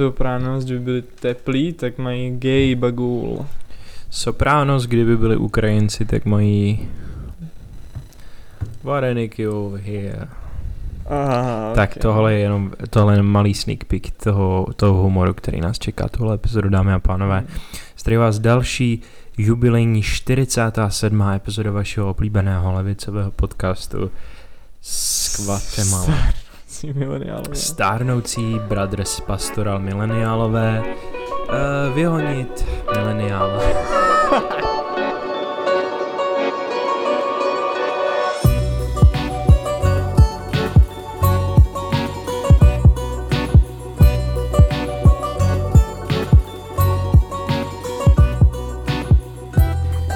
Sopranos, kdyby byli teplí, tak mají gay bagul. Sopranos, kdyby byli Ukrajinci, tak mají vareniky over here. Aha, Tak okay. tohle je jenom tohle je malý sneak peek toho, toho humoru, který nás čeká tohle epizodu, dámy a pánové. Zdraví vás další jubilejní 47. epizoda vašeho oblíbeného levicového podcastu s Guatemala. Jsi mileniálové. Stárnoucí Brothers Pastoral mileniálové uh, vyhonit mileniála.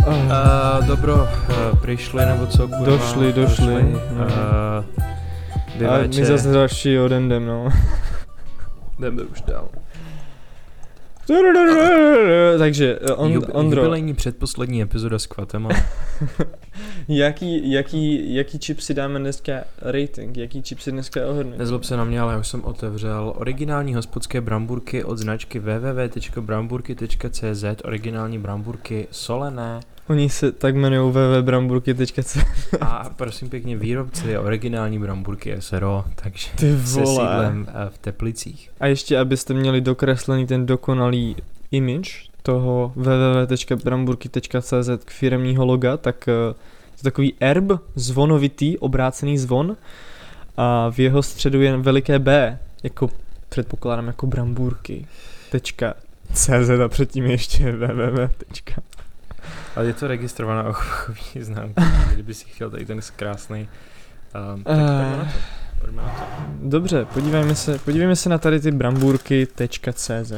Uh, dobro, uh, přišli nebo co? Kurva, Došli, došli. Uh, a my zase další odendem, no. jdeme už dál. Takže, eh, on, Jub, Ondro, Jubilejní předposlední epizoda s Kvatem, jaký, jaký, jaký chip si dáme dneska rating? Jaký chip si dneska ohodnotíme? Nezlob se na mě, ale já už jsem otevřel originální hospodské bramburky od značky www.bramburky.cz Originální bramburky solené Oni se tak jmenují www.bramburky.cz a prosím pěkně výrobce je originální bramburky SRO, takže Ty se vole. sídlem eh, v Teplicích. A ještě, abyste měli dokreslený ten dokonalý image toho www.bramburky.cz k firmního loga, tak eh, to je takový erb, zvonovitý, obrácený zvon a v jeho středu je veliké B, jako předpokládám jako bramburky. Tečka. CZ a předtím ještě www. Ale je to registrovaná obchodní známka, kdyby si chtěl tady ten krásný. Um, tak pojďme na to. Pojďme na to. Dobře, podívejme se, podívejme se na tady ty bramburky.cz.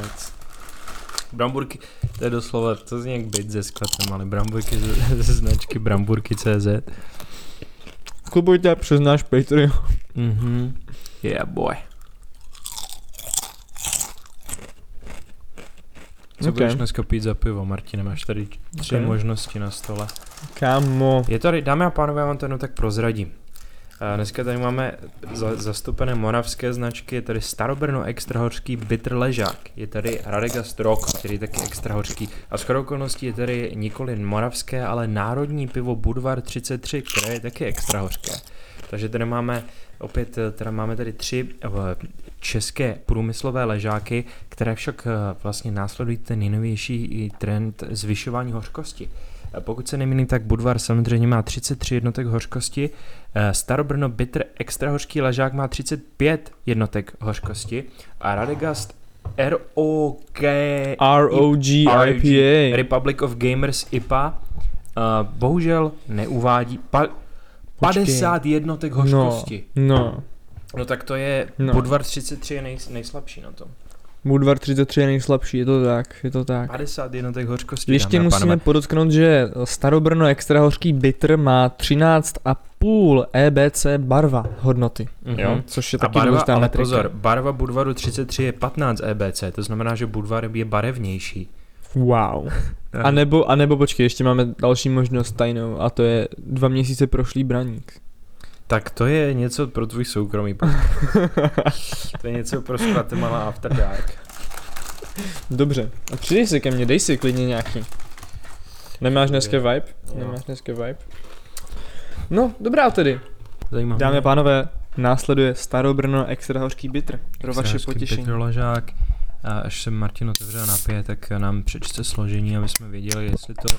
Bramburky, to je doslova, to zní jak byt ze sklepem, ale bramburky ze, ze značky bramburky.cz Kupujte přes náš Patreon. Mhm. Yeah boy. Co Ok. budeš dneska pít za pivo, Martine? Máš tady tři Ok. možnosti na stole. Kámo. Je tady, dámy a pánové, já vám to jenom tak prozradím. A dneska tady máme za, zastupené moravské značky, je tady Starobrno extra hořký bitter ležák, je tady Radegast Rock, který je taky extra hořký a shodou okolností je tady nikoli moravské, ale národní pivo Budvar 33, které je taky extra hořké. Takže tady máme opět, eh, teda máme tady tři eh, české průmyslové ležáky, které však eh, vlastně následují ten nejnovější trend zvyšování hořkosti. Pokud se nemýlím, tak Budvar samozřejmě má 33 jednotek hořkosti, Starobrno Bitter extra hořký ležák má 35 jednotek hořkosti a Radegast ROG ROG IPA. Republic of Gamers IPA bohužel neuvádí pa- 50 jednotek hořkosti. No, no. No tak to je, No. no. Budvar 33 je nej, nejslabší na tom. Budvar 33 je nejslabší, je to tak, je to tak. 50 jednotek hořkosti, Ještě musíme pánové. podotknout, že Starobrno extra hořký bitter má 13,5 EBC barva hodnoty, Mhm. jo? Což je A taky barva, důležitá ale metrika. pozor, barva Budvaru 33 je 15 EBC, to znamená, že Budvar je barevnější. Wow. A nebo, a nebo počkej, ještě máme další možnost tajnou a to je dva měsíce prošlý braník. Tak to je něco pro tvůj soukromý to je něco pro Guatemala After Dark. Dobře, a přidej si ke mně, dej si klidně nějaký. Nemáš dneska vibe? Jo. Nemáš dneska vibe? No, dobrá tedy. Zajímavé. Dámy a pánové, následuje Starobrno extra hořký bitter. Pro vaše Extra hezký potěšení. Petroložák. A až se Martin otevře a napije, tak nám přečte složení, aby jsme věděli, jestli to uh,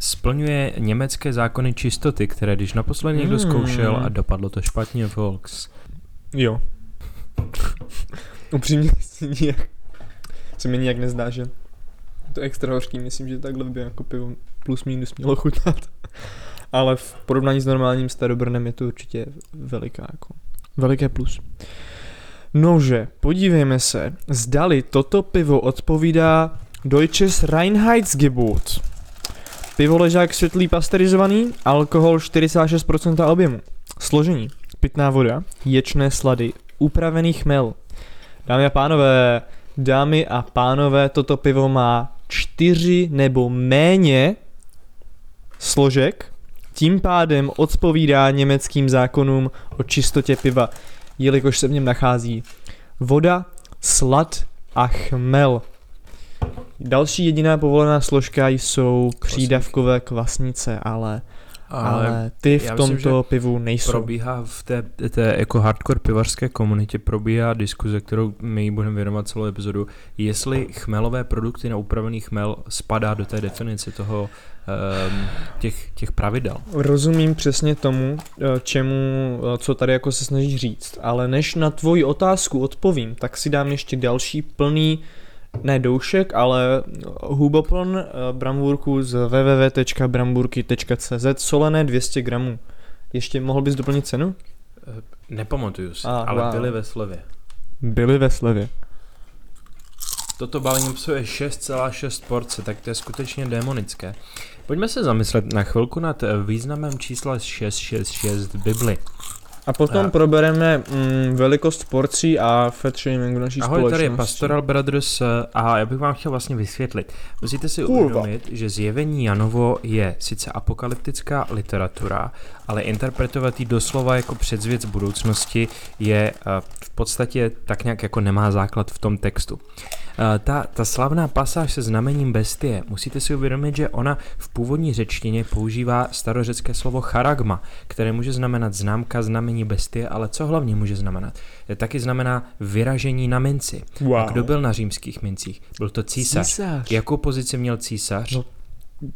splňuje německé zákony čistoty, které když naposledy někdo Hmm. zkoušel a dopadlo to špatně, Volks. Jo. Upřímně si nijak, se mi nijak nezdá, že to extra hořký, myslím, že takhle by jako pivo plus minus mělo chutnat. Ale v porovnání s normálním starobrnem je to určitě veliká jako, veliké plus. Nože, podívejme se, zdali toto pivo odpovídá Deutsches Reinheitsgebot. Pivo ležák světlý pasterizovaný, alkohol 46% objemu. Složení. Pitná voda, ječné slady, upravený chmel. Dámy a pánové, dámy a pánové, toto pivo má čtyři nebo méně složek, tím pádem odpovídá německým zákonům o čistotě piva, jelikož se v něm nachází voda, slad a chmel. Další jediná povolená složka jsou přídavkové kvasnice, ale, ale, ale ty v tomto myslím, pivu nejsou. Probíhá v té, té jako hardcore pivařské komunitě probíhá diskuze, kterou my budeme věnovat celou epizodu, jestli chmelové produkty na upravený chmel spadá do té definice toho um, těch, těch pravidel. Rozumím přesně tomu, eh, čemu, eh, co tady jako se snažíš říct, ale než na tvoji otázku odpovím, tak si dám ještě další plný ne doušek, ale hubopln eh, bramburku z www.bramburky.cz solené 200 gramů. Ještě mohl bys doplnit cenu? Eh, Nepamatuju si, Ah, ale wow. byly ve slevě. Byly ve slevě. Toto balení obsahuje 6,6 porce, tak to je skutečně démonické. Pojďme se zamyslet na chvilku nad eh, významem čísla 666 v Bibli. A potom A- probereme mm, velikost porcí a fat shaming v naší Ahoj, společnosti. tady je Pastoral Brothers eh, a já bych vám chtěl vlastně vysvětlit. Musíte si Kurva. uvědomit, že zjevení Janovo je sice apokalyptická literatura, ale interpretovat ji doslova jako předzvěc budoucnosti je eh, v podstatě tak nějak jako nemá základ v tom textu. Eh, Ta, ta slavná pasáž se znamením bestie, musíte si uvědomit, že ona v původní řečtině používá starořecké slovo charagma, které může znamenat známka znamení bestie, ale co hlavně může znamenat? Je taky znamená vyražení na minci. Wow. A kdo byl na římských mincích? Byl to císař. Císař. Jakou pozici měl císař? No,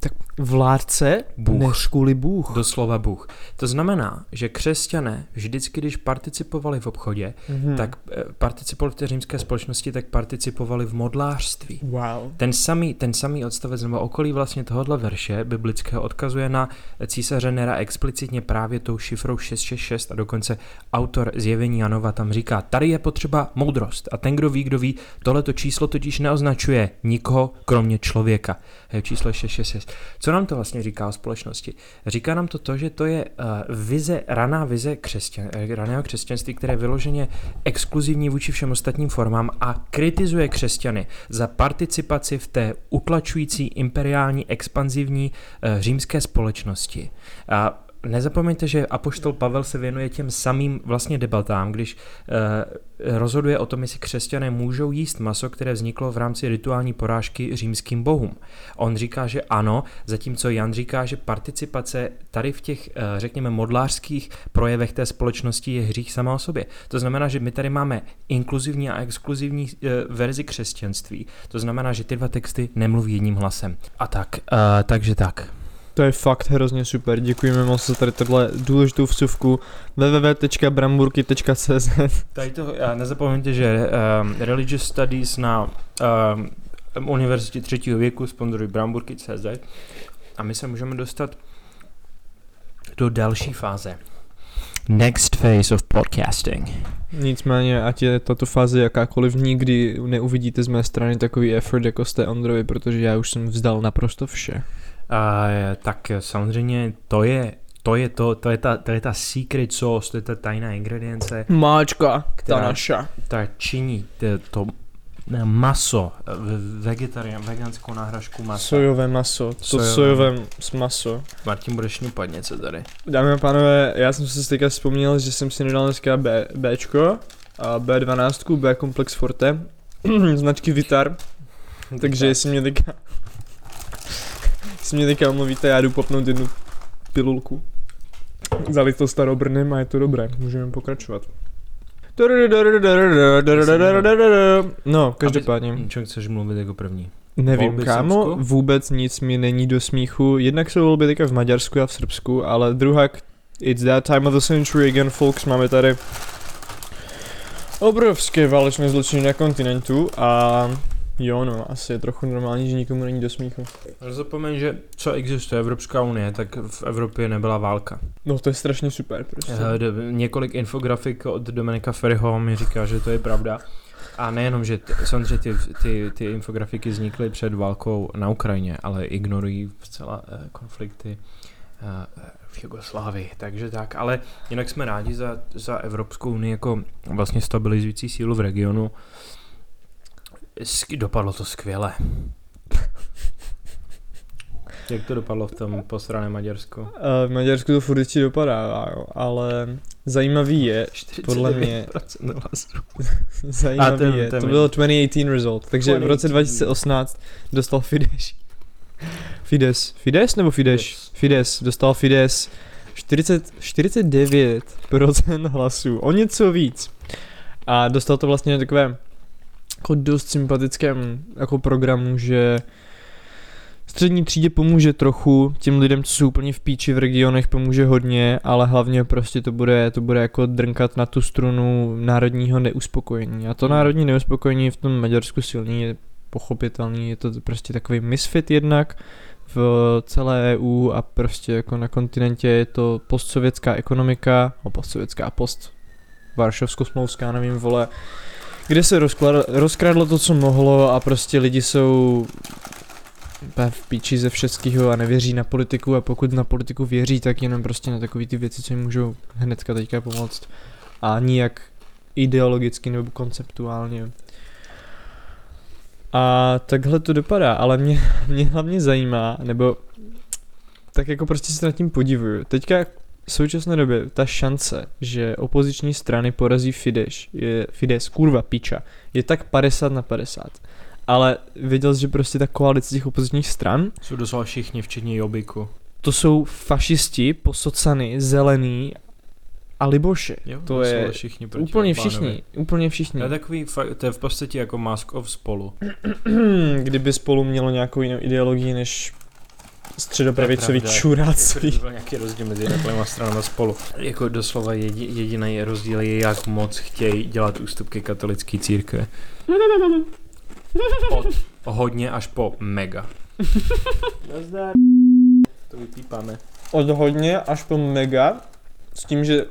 Tak vládce, Bůh. než kvůli Bůh. Doslova Bůh. To znamená, že křesťané vždycky, když participovali v obchodě, Mhm. tak eh, participovali v té římské společnosti, tak participovali v modlářství. Wow. Ten samý, ten samý odstavec nebo okolí vlastně tohohle verše biblického odkazuje na císaře Nera explicitně právě tou šifrou 666 a dokonce autor zjevení Janova tam říká, tady je potřeba moudrost a ten, kdo ví, kdo ví, tohleto číslo totiž neoznačuje nikoho kromě člověka. Je číslo 666. Co nám to vlastně říká o společnosti? Říká nám to to, že to je uh, vize, raná vize křesťan, eh, raného křesťanství, které je vyloženě exkluzivní vůči všem ostatním formám a kritizuje křesťany za participaci v té utlačující imperiální expanzivní uh, římské společnosti. A Nezapomeňte, že apoštol Pavel se věnuje těm samým vlastně debatám, když eh, rozhoduje o tom, jestli křesťané můžou jíst maso, které vzniklo v rámci rituální porážky římským bohům. On říká, že ano, zatímco Jan říká, že participace tady v těch, eh, řekněme, modlářských projevech té společnosti je hřích sama o sobě. To znamená, že my tady máme inkluzivní a exkluzivní eh, verzi křesťanství. To znamená, že ty dva texty nemluví jedním hlasem. A tak, uh, takže tak. To je fakt hrozně super, děkujeme moc za tady tohle důležitou vsuvku www.bramburky.cz Tady to, nezapomeňte, že um, Religious Studies na um, Univerzitě třetího věku sponzorují Bramburky.cz a my se můžeme dostat do další fáze. Next phase of podcasting. Nicméně, ať je tato fáze jakákoliv, nikdy neuvidíte z mé strany takový effort, jako jste Ondrovi, protože já už jsem vzdal naprosto vše. A, tak samozřejmě to je to je to, to je ta, to je ta secret sauce, to je ta tajná ingredience, Máčka, Která- ta naša. ta činí to, to maso, ve- vegetarián, veganskou náhražku masa. Sojové maso, to Sojové. sojové, maso. Martin, budeš šňupat něco tady. Dámy a pánové, já jsem si teďka vzpomněl, že jsem si nedal dneska B, Bčko, a B12, B Complex Forte, značky Vitar, takže jestli mě teďka, jestli mě teďka omluvíte, já jdu popnout jednu pilulku. Zali to starobrnem a je to dobré, můžeme pokračovat. No, každopádně. Čem chceš mluvit jako první? Nevím, Volby kámo, Srbsku? vůbec nic mi není do smíchu. Jednak jsou volby teďka v Maďarsku a v Srbsku, ale druhá, it's that time of the century again, folks, máme tady obrovské válečné zločiny na kontinentu a jo no, asi je trochu normální, že nikomu není do smíchu. Zapomeň, že co existuje Evropská unie, tak v Evropě nebyla válka. No to je strašně super prostě. D- Několik infografik od Dominika Ferryho mi říká, že to je pravda. A nejenom, že t- samozřejmě ty, ty, ty infografiky vznikly před válkou na Ukrajině, ale ignorují zcela eh, konflikty eh, v Jugoslávii. Takže tak, ale jinak jsme rádi za, za Evropskou unii jako vlastně stabilizující sílu v regionu. Dopadlo to skvěle. Jak to dopadlo v tom posraném Maďarsku? Uh, v Maďarsku to furt ještě dopadá, jo, ale zajímavý je, podle mě, 49% hlasů. zajímavý A ten- je, ten to bylo 2018 result, takže v roce 2018. 2018 dostal Fidesz. Fidesz, Fidesz nebo Fidesz? Fidesz, dostal Fidesz 40, 49% hlasů, o něco víc. A dostal to vlastně na takové jako dost sympatickém jako programu, že střední třídě pomůže trochu, těm lidem, co jsou úplně v píči v regionech, pomůže hodně, ale hlavně prostě to bude, to bude jako drnkat na tu strunu národního neuspokojení. A to Hmm. národní neuspokojení je v tom Maďarsku silný, je pochopitelný, je to prostě takový misfit jednak v celé EU a prostě jako na kontinentě je to postsovětská ekonomika, no postsovětská post varšavsko-smlouvská, nevím, vole, kde se rozklad, rozkradlo to, co mohlo a prostě lidi jsou v píči ze všeckého a nevěří na politiku a pokud na politiku věří, tak jenom prostě na takové ty věci, co jim můžou hnedka teďka pomoct a nijak ideologicky nebo konceptuálně. A takhle to dopadá, ale mě, mě hlavně zajímá, nebo tak jako prostě se nad tím podivuju. Teďka v současné době ta šance, že opoziční strany porazí Fidesz, je Fidesz, kurva, piča, je tak 50 na 50. Ale věděl jsi, že prostě ta koalice těch opozičních stran, Jsou doslova všichni, včetně Jobiku. to jsou fašisti, posocany, zelený a liboše. Jo, To je všichni proti Úplně Orbánovi. všichni, úplně všichni. To je takový, to je v podstatě jako mask of spolu. Kdyby spolu mělo nějakou jinou ideologii než středopravicoví To je pravda. čuráctví. Byl nějaký rozdíl mezi jednotlivými stranami spolu. Jako doslova jedi, jediný rozdíl je, jak moc chtějí dělat ústupky katolické církve. Od hodně až po mega. Nazdar. To vypípáme. Od hodně až po mega, s tím, že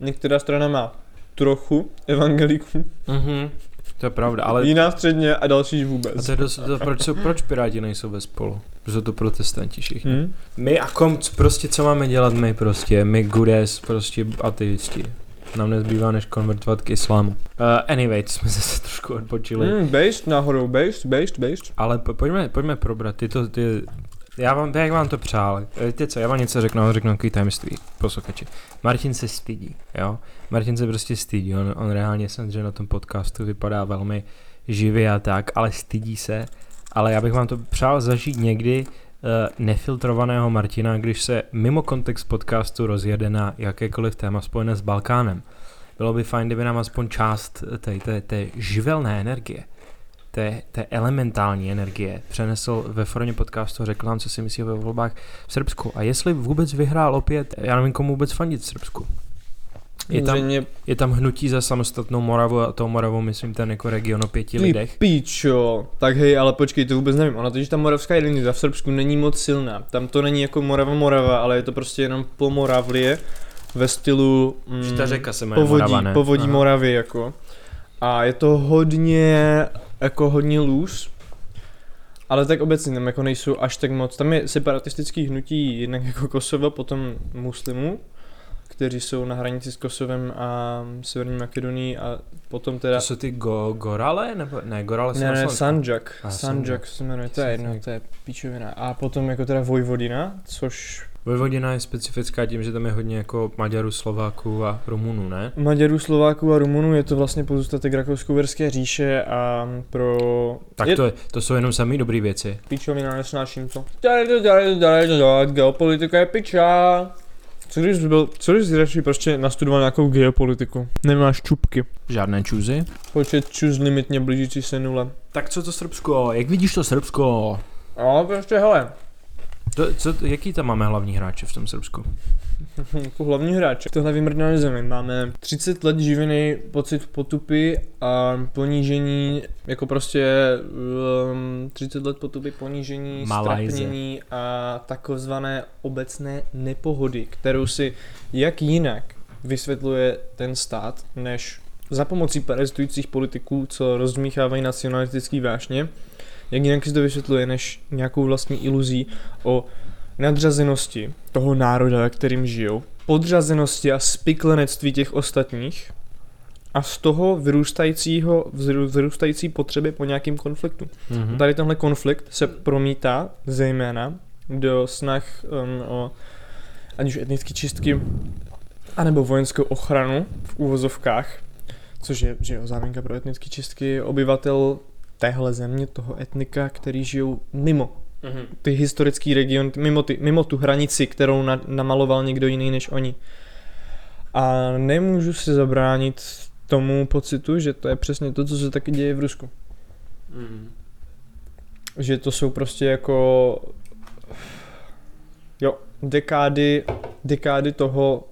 některá strana má trochu evangeliků, Mhm. To je pravda, ale jiná středně a další a vůbec. to je dost, to, proč, jsou, proč Piráti nejsou ve spolu? Protože jsou to protestanti všichni. Hm? My a kom, co- prostě co máme dělat my prostě, my goodies, prostě ateisti. Nám nezbývá než konvertovat k islámu. Uh, anyway, jsme zase trošku odbočili. Hm, based nahoru, based, based, based. Ale po, pojďme, pojďme probrat tyto, ty, já vám, jak vám to přál. Víte co, já vám něco řeknu, řeknu takový tajemství, posluchači. Martin se stydí, jo. Martin se prostě stydí, on, on reálně samozřejmě na tom podcastu vypadá velmi živě a tak, ale stydí se. Ale já bych vám to přál zažít někdy uh, nefiltrovaného Martina, když se mimo kontext podcastu rozjede na jakékoliv téma spojené s Balkánem. Bylo by fajn, kdyby nám aspoň část té, té, té živelné energie té, té elementální energie přenesl ve formě podcastu a řekl nám, co si myslí o volbách v Srbsku. A jestli vůbec vyhrál opět, já nevím, komu vůbec fandit v Srbsku. Je tam, Zřejmě je tam hnutí za samostatnou Moravu a tou Moravou myslím ten jako region o pěti Ty lidech. píčo, tak hej, ale počkej, to vůbec nevím, ona totiž ta moravská identita v Srbsku není moc silná, tam to není jako Morava Morava, ale je to prostě jenom Pomoravlie ve stylu mm, Že ta řeka se jmenuje povodí, Morava, ne? povodí Aha. Moravy jako. A je to hodně, jako hodně lůz, ale tak obecně tam jako nejsou až tak moc, tam je separatistický hnutí jednak jako Kosovo, potom muslimů, kteří jsou na hranici s Kosovem a Severní Makedonií a potom teda To jsou ty go, Gorale? Nebo, ne, Gorale jsou ne, ne. Sanjak. Sanjak se jmenuje, to je jedno, to je píčovina. A potom jako teda Vojvodina, což Vojvodina je specifická tím, že tam je hodně jako Maďarů, Slováků a Rumunů, ne? Maďarů, Slováků a Rumunů je to vlastně pozůstatek rakousko-uherské říše a pro... Tak je to, je, to jsou jenom samý dobrý věci. Píčovina, nesnáším to. Geopolitika je piča. Co když byl, co když jsi radši prostě nastudoval nějakou geopolitiku? Nemáš čupky. Žádné čůzy. Počet čus limitně blížící se nule. Tak co to Srbsko? Jak vidíš to Srbsko? No, prostě hele, To, co, jaký tam máme hlavní hráče v tom Srbsku? jako hlavní hráče. Tohle vymrdané zemi. Máme 30 let živený pocit potupy a ponížení, jako prostě um, 30 let potupy, ponížení, Malajze. strapnění a takzvané obecné nepohody, kterou si jak jinak vysvětluje ten stát, než za pomocí parazitujících politiků, co rozmíchávají nacionalistický vášně, jak jinak si to vysvětluje, než nějakou vlastní iluzí o nadřazenosti toho národa, ve kterým žijou, podřazenosti a spiklenectví těch ostatních a z toho vyrůstajícího, vyrůstající potřeby po nějakém konfliktu. Mhm. Tady tenhle konflikt se promítá zejména do snah um, o ať už etnické čistky, anebo vojenskou ochranu v úvozovkách, což je že jo, záminka pro etnické čistky obyvatel téhle země, toho etnika, který žijou mimo Mhm. ty historický region, mimo, ty, mimo tu hranici, kterou na, namaloval někdo jiný než oni. A nemůžu si zabránit tomu pocitu, že to je přesně to, co se taky děje v Rusku. Mhm. Že to jsou prostě jako jo, dekády, dekády toho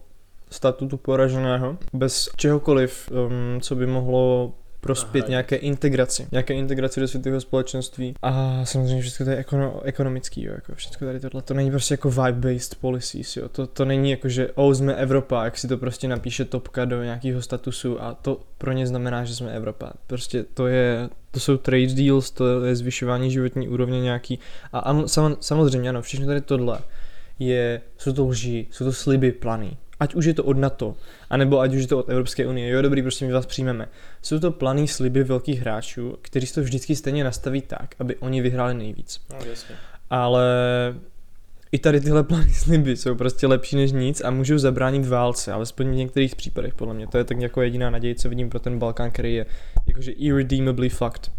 statutu poraženého, bez čehokoliv, um, co by mohlo prospět nějaké integraci, nějaké integraci do světového společenství. A samozřejmě všechno to je ekono, ekonomický, jo, jako všechno tady tohle, to není prostě jako vibe-based policies, jo, to, to není jako, že oh, jsme Evropa, jak si to prostě napíše topka do nějakého statusu a to pro ně znamená, že jsme Evropa. Prostě to je, to jsou trade deals, to je zvyšování životní úrovně nějaký a sam, samozřejmě ano, všechno tady tohle je, jsou to lži, jsou to sliby planý. Ať už je to od NATO, anebo ať už je to od Evropské unie. Jo, dobrý, prostě my vás přijmeme. Jsou to planý sliby velkých hráčů, kteří to vždycky stejně nastaví tak, aby oni vyhráli nejvíc. No, jasně. Ale i tady tyhle planý sliby jsou prostě lepší než nic a můžou zabránit válce, alespoň v některých případech, podle mě. To je tak jako jediná naděje, co vidím pro ten Balkán, který je jakože irredeemably fucked.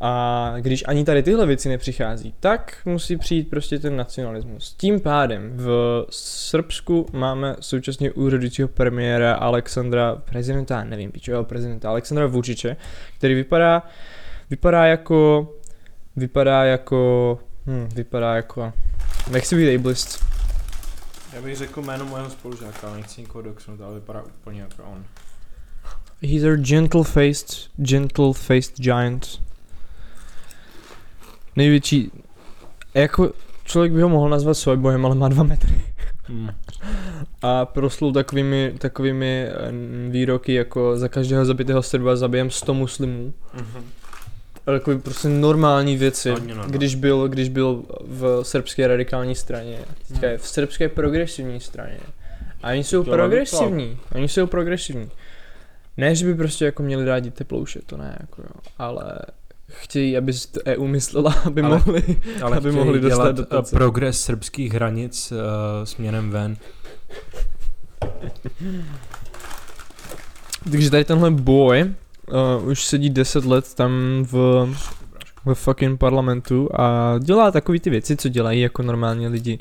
A když ani tady tyhle věci nepřichází, tak musí přijít prostě ten nacionalismus. Tím pádem v Srbsku máme současně úřadujícího premiéra Alexandra, prezidenta, nevím, pičového prezidenta Alexandra Vučiče, který vypadá, vypadá jako, vypadá jako, hm, vypadá jako, nechci být ableist, Já bych řekl jméno mého spolužáka, ale nechci nikoho doksnout, ale vypadá úplně jako on. He's a gentle-faced, gentle-faced giant. Největší, jako člověk by ho mohl nazvat soyboyem, ale má dva metry. Hmm. A proslul takovými, takovými eh, výroky jako za každého zabitého Srba zabijem 100 muslimů. Mhm. Ale Takové prostě normální věci, normální. když byl, když byl v srbské radikální straně, teďka Hmm. je v srbské progresivní straně. A oni jsou To progresivní, oni jsou progresivní. Ne, že by prostě jako měli rádi teplouše, to ne, jako jo, ale chtějí, aby si to EU myslela, aby Ale- mohli, Ale Aby mohli dostat dělat dotace. eh, progres srbských hranic uh, směrem ven. takže tady tenhle boj uh, už sedí 10 let tam v, ve fucking parlamentu a dělá takový ty věci, co dělají jako normální lidi.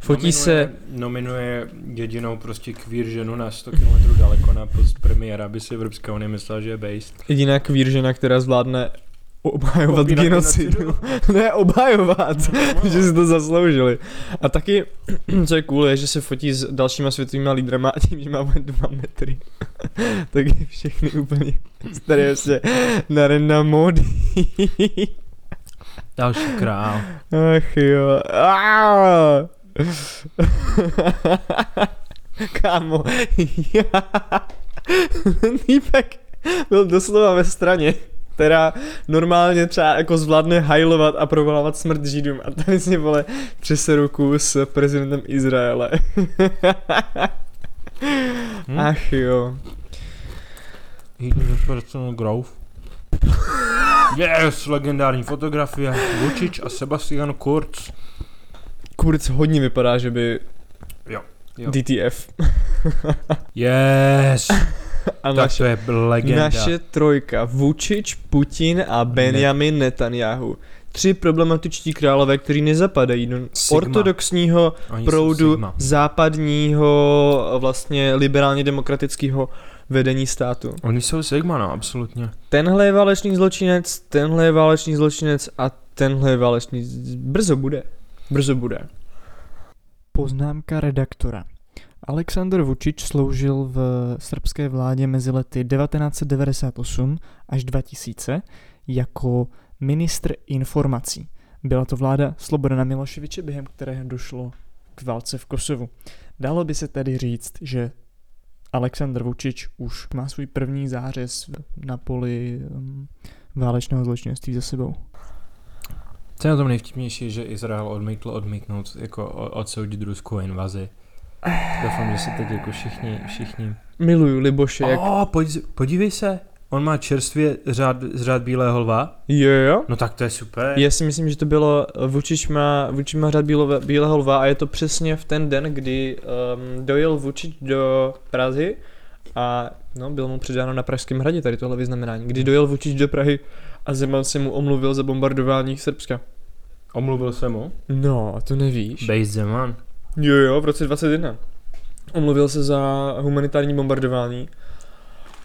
Fotí nominuje, se, Nominuje jedinou prostě queer ženu na 100 km daleko na post premiéra, aby si Evropská unie myslela, že je based. jediná kvír žena, která zvládne obhajovat Popírat genocidu. ne, obhajovat, že si to zasloužili. A taky, co je cool, je, že se fotí s dalšíma světovými lídrama a tím, že má dva metry. tak je všechny úplně staré prostě na módy. Další král. Ach jo. Kámo. Ten týpek byl doslova ve straně, která normálně třeba jako zvládne hajlovat a provolávat smrt židům a tady si vole ruku s prezidentem Izraele. Hm? Ach jo. Yes, legendární fotografie. Vučič a Sebastian Kurz. Kurz hodně vypadá, že by Jo. Jo. DTF. Yes. A tak naše to je legenda. Naše trojka, Vučič, Putin a Benjamin Netanyahu. Tři problematičtí králové, kteří nezapadají do Sigma. ortodoxního Oni proudu západního vlastně liberálně demokratického vedení státu. Oni jsou Sigma, no, absolutně. Tenhle je válečný zločinec, tenhle je válečný zločinec a tenhle je válečný... z- Brzo bude. Brzo bude. Poznámka redaktora. Aleksandr Vučič sloužil v srbské vládě mezi lety 1998 až 2000 jako ministr informací. Byla to vláda Slobodana Miloševiče, během které došlo k válce v Kosovu. Dalo by se tedy říct, že Aleksandr Vučič už má svůj první zářez na poli um, válečného zločinství za sebou. Co je na tom nejvtipnější, že Izrael odmítl odmítnout, jako odsoudit ruskou invazi. Doufám, že si teď jako všichni, všichni... Miluju Liboše, jak O, pojď, podívej se, On má čerstvě řád, řád bílého lva? Jo, jo. No tak to je super. Já si myslím, že to bylo Vučič má, Vučič má řád bílové, bílého lva a je to přesně v ten den, kdy um, dojel Vučič do Prahy a no, bylo mu předáno na Pražském hradě tady tohle vyznamenání. Kdy dojel Vučič do Prahy a Zeman se mu omluvil za bombardování Srbska. Omluvil se mu? No, a to nevíš. Bejt Zeman. Jo, jo, v roce 21. Omluvil se za humanitární bombardování.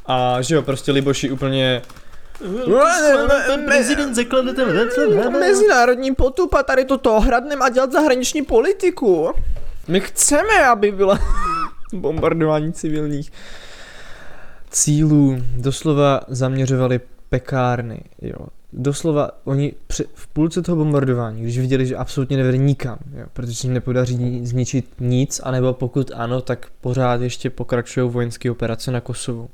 A že jo, prostě Liboši úplně Prezident zakladatel Mezinárodní potup a tady toto hradnem a dělat zahraniční politiku. My chceme, aby byla bombardování civilních cílů. Doslova zaměřovali pekárny, jo. Doslova oni při, v půlce toho bombardování, když viděli, že absolutně nevede nikam, jo, protože se jim nepodaří zničit nic, anebo pokud ano, tak pořád ještě pokračují vojenské operace na Kosovu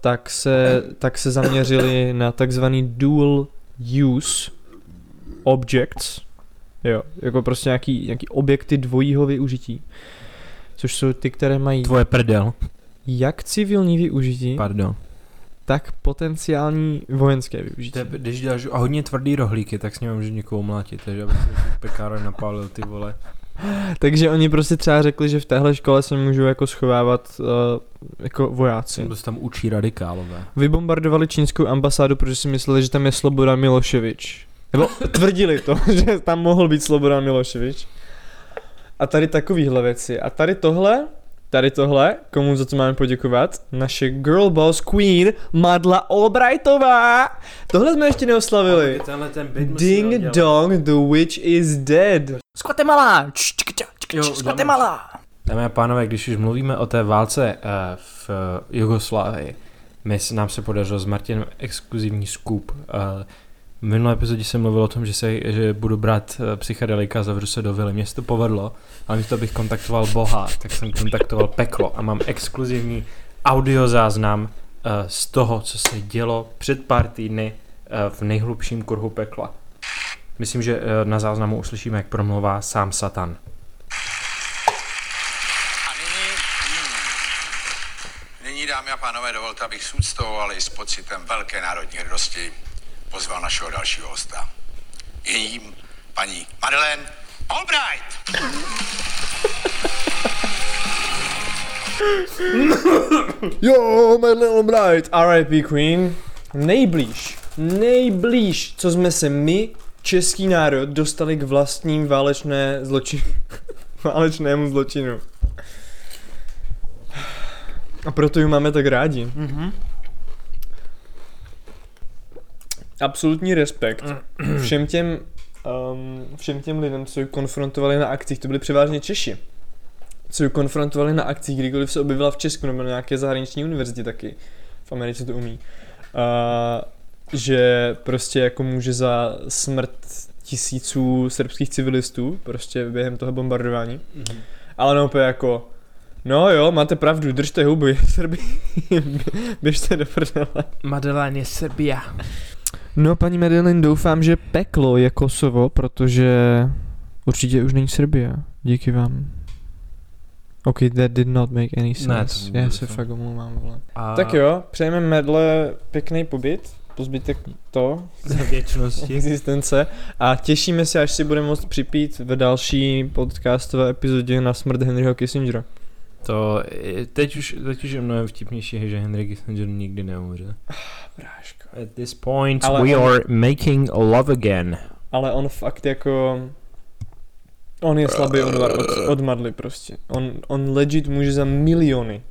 tak se, tak se zaměřili na takzvaný dual use objects, jo, jako prostě nějaký, nějaký objekty dvojího využití, což jsou ty, které mají Tvoje prdel. jak civilní využití, Pardon. Tak potenciální vojenské využití. Te, když děláš a hodně tvrdý rohlíky, tak s ním můžeš někoho mlátit, takže aby se pekáren napálil ty vole. Takže oni prostě třeba řekli, že v téhle škole se můžou jako schovávat uh, jako vojáci. To se tam učí radikálové. Vybombardovali čínskou ambasádu, protože si mysleli, že tam je Slobodan Miloševič. Nebo tvrdili to, že tam mohl být Slobodan Miloševič. A tady takovýhle věci. A tady tohle, tady tohle, komu za to máme poděkovat, naše girl boss queen Madla Albrightová. Tohle jsme ještě neoslavili. Tenhle ten byt Ding dong, the witch is dead. Skvatemala! Jo, Skvatemala! Dámy a pánové, když už mluvíme o té válce uh, v uh, Jugoslávii, my, nám se podařilo s Martinem exkluzivní scoop. Uh, v minulé epizodě jsem mluvil o tom, že, se, že budu brát uh, psychedelika zavřu se do vily. Mně se to povedlo, ale místo abych kontaktoval Boha, tak jsem kontaktoval peklo a mám exkluzivní audiozáznam uh, z toho, co se dělo před pár týdny uh, v nejhlubším kruhu pekla. Myslím, že na záznamu uslyšíme, jak promluvá sám Satan. Nyní, dámy a pánové, dovolte, abych s úctou, ale i s pocitem velké národní hrdosti pozval našeho dalšího hosta. Je jím paní Madeleine Albright. Jo, Madeleine Albright, R.I.P. Queen. Nejblíž, nejblíž, co jsme se my, český národ, dostali k vlastním válečné zločinu. válečnému zločinu. A proto ji máme tak rádi. Mhm. Absolutní respekt všem těm, um, všem těm lidem, co ji konfrontovali na akcích, to byli převážně Češi. Co ji konfrontovali na akcích, kdykoliv se objevila v Česku nebo na nějaké zahraniční univerzitě taky. V Americe to umí. Uh, že prostě jako může za smrt tisíců srbských civilistů, prostě během toho bombardování. Ale no jako, no jo, máte pravdu, držte huby, Srbi, běžte do prdele. Madeleine je Srbia. No, paní Madeline, doufám, že peklo je Kosovo, protože určitě už není Srbia. Díky vám. Ok, that did not make any sense. Ne, Já se fakt omlouvám, vole. A Tak jo, přejeme Medle pěkný pobyt, po zbytek to, Za věčnosti. existence a těšíme se, až si budeme moct připít v další podcastové epizodě na smrt Henryho Kissingera. To je- teď už, teď už je mnohem vtipnější, že Henry Kissinger nikdy neumře. Bráško. At this point Ale we on- are making love again. Ale on fakt jako... On je slabý od, od, od madly prostě. On, on legit může za miliony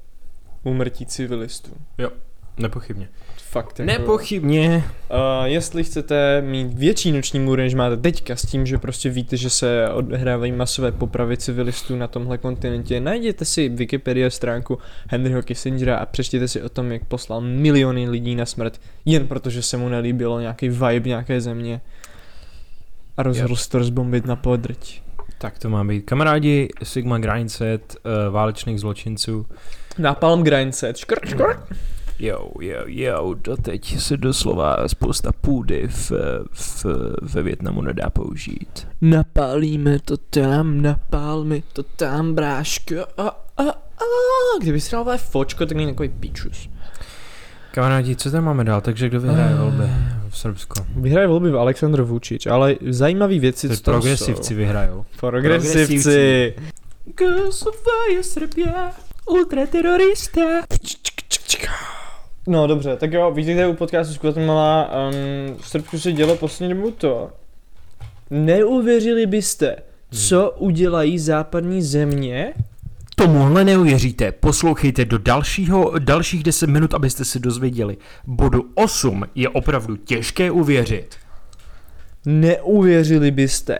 umrtí civilistů. Nepochybně. Fakt jako... Nepochybně. Uh, jestli chcete mít větší noční můry, než máte teďka, s tím, že prostě víte, že se odehrávají masové popravy civilistů na tomhle kontinentě, najděte si Wikipedia stránku Henryho Kissingera a přečtěte si o tom, jak poslal miliony lidí na smrt, jen protože se mu nelíbilo nějaký vibe nějaké země a rozhodl se to rozbombit na podrť. Tak to má být. Kamarádi Sigma Grindset, uh, válečných zločinců. Napalm grindset, škrt, škrt. Jo, jo, jo, doteď se doslova spousta půdy v, v, ve Větnamu nedá použít. Napálíme to tam, napál mi to tam, bráško. A, a, a. Kdyby si dal fočko, tak není takový píčus. Kamarádi, co tam máme dál? Takže kdo vyhraje Ah. volby v Srbsku? Vyhraje volby v Aleksandr Vučič, ale zajímavý věci, co progresivci jsou. vyhrajou. Progresivci. Kosovo je Srbia, ultraterorista. No dobře, tak jo, vítejte u podcastu z Guatemala. Um, v Srbsku se dělo poslední dobou to. Neuvěřili byste, co udělají západní země, Tomuhle neuvěříte. Poslouchejte do dalšího, dalších 10 minut, abyste se dozvěděli. Bodu 8 je opravdu těžké uvěřit. neuvěřili byste,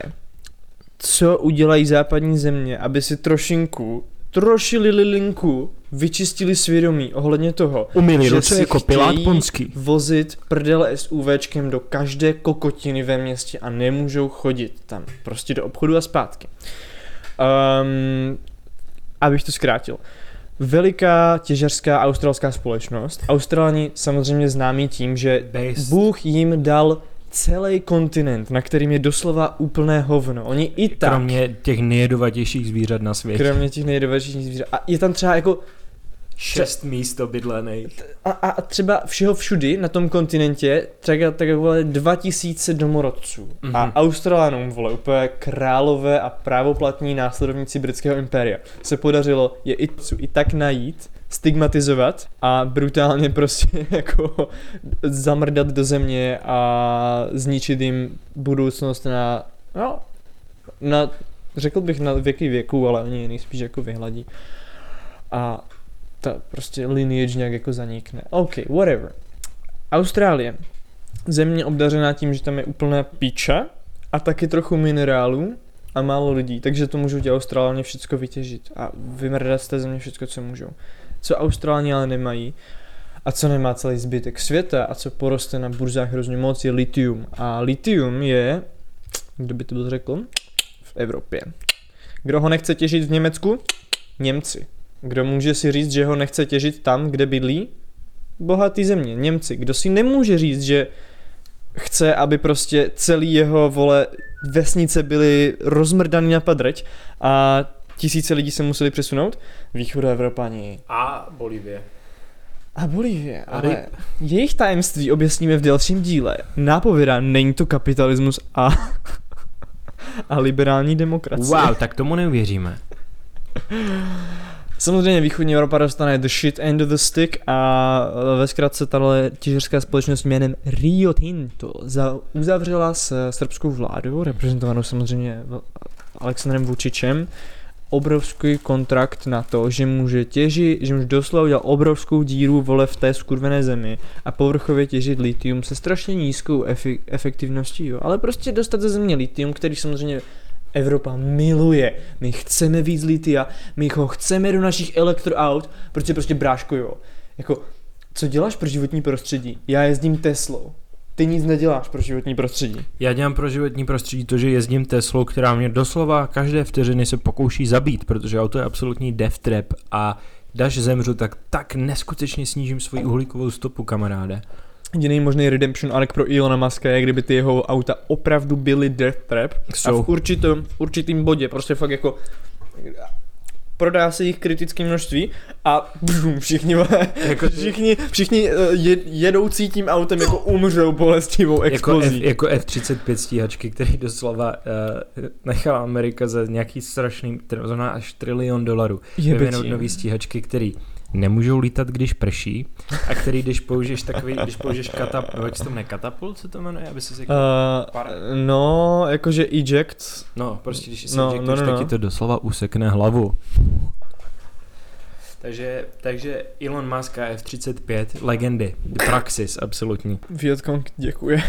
co udělají západní země, aby si trošinku, trošili lilinku, vyčistili svědomí ohledně toho, Umili že si jako Pilát Ponský. vozit prdele SUVčkem do každé kokotiny ve městě a nemůžou chodit tam, prostě do obchodu a zpátky. Um, abych to zkrátil. Veliká těžařská australská společnost. Australani samozřejmě známí tím, že Based. Bůh jim dal celý kontinent, na kterým je doslova úplné hovno. Oni i tak, Kromě těch nejjedovatějších zvířat na světě. kromě těch nejdovednějších zvířat. A je tam třeba jako Šest míst obydlených. a, a třeba všeho všudy na tom kontinentě tak, tak vole 2000 domorodců. Mm-hmm. A Mhm. Australanům, vole, úplně králové a právoplatní následovníci britského impéria se podařilo je i, i tak najít, stigmatizovat a brutálně prostě jako zamrdat do země a zničit jim budoucnost na, no, na, řekl bych na věky věku, ale oni je nejspíš jako vyhladí. A ta prostě lineage nějak jako zanikne. OK, whatever. Austrálie. Země obdařená tím, že tam je úplná píča a taky trochu minerálů a málo lidí, takže to můžou ti Austrálně všechno vytěžit a vymrdat z té země všechno, co můžou. Co Austrálně ale nemají a co nemá celý zbytek světa a co poroste na burzách hrozně moc je litium. A litium je, kdo by to byl řekl, v Evropě. Kdo ho nechce těžit v Německu? Němci. Kdo může si říct, že ho nechce těžit tam, kde bydlí? Bohatý země, Němci. Kdo si nemůže říct, že chce, aby prostě celý jeho, vole, vesnice byly rozmrdaný na padreť a tisíce lidí se museli přesunout? Východoevropani. A Bolívie. A Bolívie, A ale jejich tajemství objasníme v dalším díle. Nápověda, není to kapitalismus a, a liberální demokracie. Wow, tak tomu neuvěříme. Samozřejmě východní Evropa dostane the shit end of the stick a ve zkratce tahle těžerská společnost jménem Rio Tinto za, uzavřela s srbskou vládou, reprezentovanou samozřejmě Alexandrem Vučičem, obrovský kontrakt na to, že může těžit, že může doslova udělat obrovskou díru vole v té skurvené zemi a povrchově těžit litium se strašně nízkou efi- efektivností, jo. ale prostě dostat ze země litium, který samozřejmě Evropa miluje. My chceme víc litia, my ho chceme do našich elektroaut, protože prostě bráško jo. Jako, co děláš pro životní prostředí? Já jezdím Teslou. Ty nic neděláš pro životní prostředí. Já dělám pro životní prostředí to, že jezdím Teslou, která mě doslova každé vteřiny se pokouší zabít, protože auto je absolutní death trap a daž zemřu, tak tak neskutečně snížím svoji uhlíkovou stopu, kamaráde. Jediný možný redemption arc pro Elona Muska je, kdyby ty jeho auta opravdu byly death trap Jsou. a v určitém, v určitým bodě prostě fakt jako prodá se jich kritické množství a bžum, všichni, Jako- všichni, všichni eh, je, jedoucí tím autem jako umřou bolestivou Jako, F, explozí. jako F-35 stíhačky, který doslova uh, nechala Amerika za nějaký strašný, to znamená až trilion dolarů. Jebetí. nový stíhačky, který nemůžou lítat, když prší a který, když použiješ takový, když použiješ katap, jak se to jmenuje, katapult se to jmenuje, aby si řekl, Uh, no, jakože eject. no, prostě když si no, řekneš, no, no, no, tak ti no. to doslova usekne hlavu. Takže, takže Elon Musk a F-35, legendy, praxis, absolutní. Vietcong děkuje.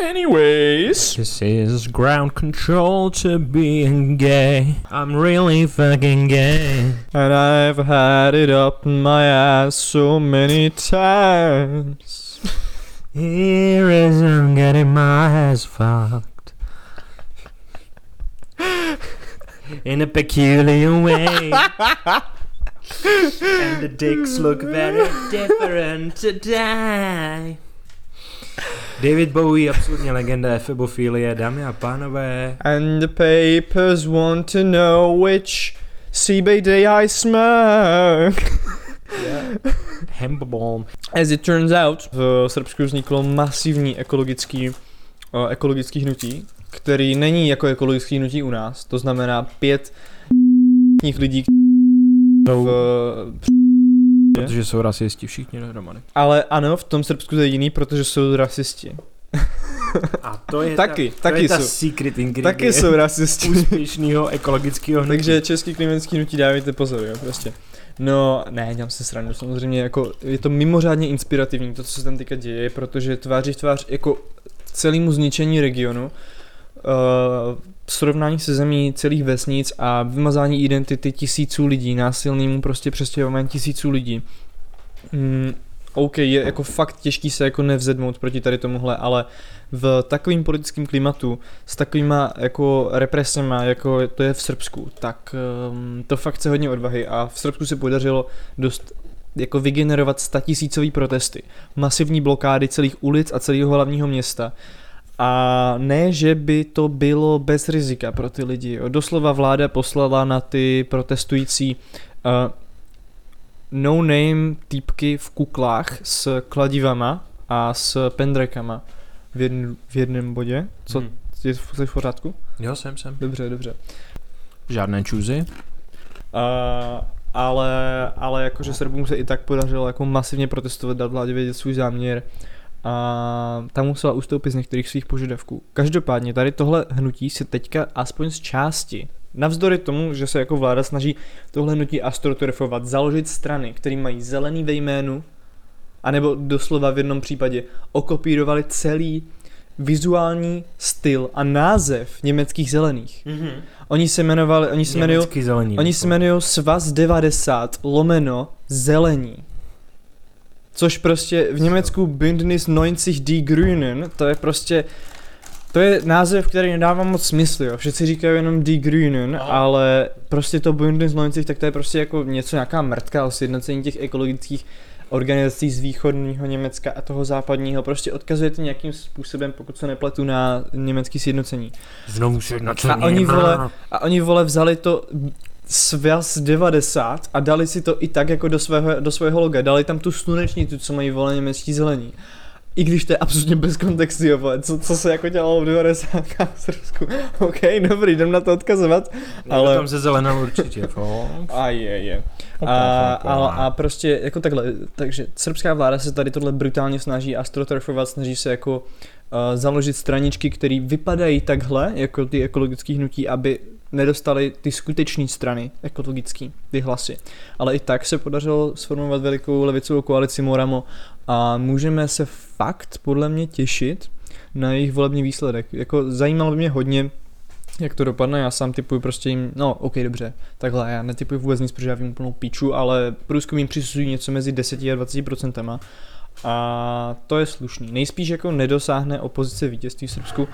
Anyways. This is ground control to being gay. I'm really fucking gay. And I've had it up my ass so many times. Here is I'm getting my ass fucked. In a peculiar way. and the dicks look very different today. David Bowie, absolutně legenda efebofilie, dámy a pánové. And the papers want to know which CBD I smoke. hempball. As it turns out, v Srbsku vzniklo masivní ekologický, o, ekologický hnutí, který není jako ekologický hnutí u nás. To znamená pět lidí, v, Protože jsou rasisti všichni dohromady. ale ano, v tom Srbsku to je jiný, protože jsou rasisti. A to je Taky, ta, taky to je ta jsou. secret ingredient Taky jsou rasisti. úspěšného ekologického hnutí. Takže český klimatický hnutí dávejte pozor, jo, prostě. No, ne, dělám se srandu, samozřejmě, jako, je to mimořádně inspirativní, to, co se tam teďka děje, protože tváří v tvář, jako celému zničení regionu, uh, srovnání se zemí celých vesnic a vymazání identity tisíců lidí, násilnému prostě přestěhování tisíců lidí. Mm, OK, je jako fakt těžký se jako nevzedmout proti tady tomuhle, ale v takovým politickém klimatu, s takovýma jako represema, jako to je v Srbsku, tak um, to fakt chce hodně odvahy a v Srbsku se podařilo dost jako vygenerovat statisícový protesty, masivní blokády celých ulic a celého hlavního města. A ne, že by to bylo bez rizika pro ty lidi. Jo. Doslova vláda poslala na ty protestující uh, no-name týpky v kuklách s kladivama a s pendrekama v, jedn, v jednom bodě. Co, Hmm. je to v pořádku? Jo, jsem, jsem. Dobře, dobře. Žádné čůzy. Uh, ale, ale jakože Srbům se i tak podařilo jako masivně protestovat, dát vládě vědět svůj záměr a tam musela ustoupit z některých svých požadavků. Každopádně tady tohle hnutí se teďka aspoň z části, navzdory tomu, že se jako vláda snaží tohle hnutí astroturfovat, založit strany, které mají zelený ve jménu, anebo doslova v jednom případě okopírovali celý vizuální styl a název německých zelených. Mm-hmm. Oni se jmenovali, oni se jmenují. Oni se jmenují Svaz 90 lomeno zelení. Což prostě v Německu Bündnis 90 Die Grünen, to je prostě, to je název, který nedává moc smysl, jo. Všichni říkají jenom Die Grünen, Aha. ale prostě to Bündnis 90, tak to je prostě jako něco, nějaká mrtka o sjednocení těch ekologických organizací z východního Německa a toho západního. Prostě odkazujete nějakým způsobem, pokud se nepletu, na německý sjednocení. Znovu se na A oni, vole, a oni vole vzali to svaz 90 a dali si to i tak jako do svého, do svého loga. Dali tam tu slunečnici, co mají vole německý zelení. I když to je absolutně bez kontextu, jo, co, co se jako dělalo v 90 v Srbsku. OK, dobrý, jdem na to odkazovat. ale... tam se zelenal určitě. A je, je. A, a, a prostě jako takhle, takže srbská vláda se tady tohle brutálně snaží astroturfovat, snaží se jako uh, založit straničky, které vypadají takhle, jako ty ekologické hnutí, aby nedostali ty skutečné strany ekologické, ty hlasy. Ale i tak se podařilo sformovat velikou levicovou koalici Moramo a můžeme se fakt podle mě těšit na jejich volební výsledek. Jako zajímalo by mě hodně, jak to dopadne, já sám typuji prostě jim, no ok, dobře, takhle, já netypuji vůbec nic, protože já vím úplnou píču, ale průzkum jim přisuzují něco mezi 10 a 20 procentama a to je slušný. Nejspíš jako nedosáhne opozice vítězství v Srbsku,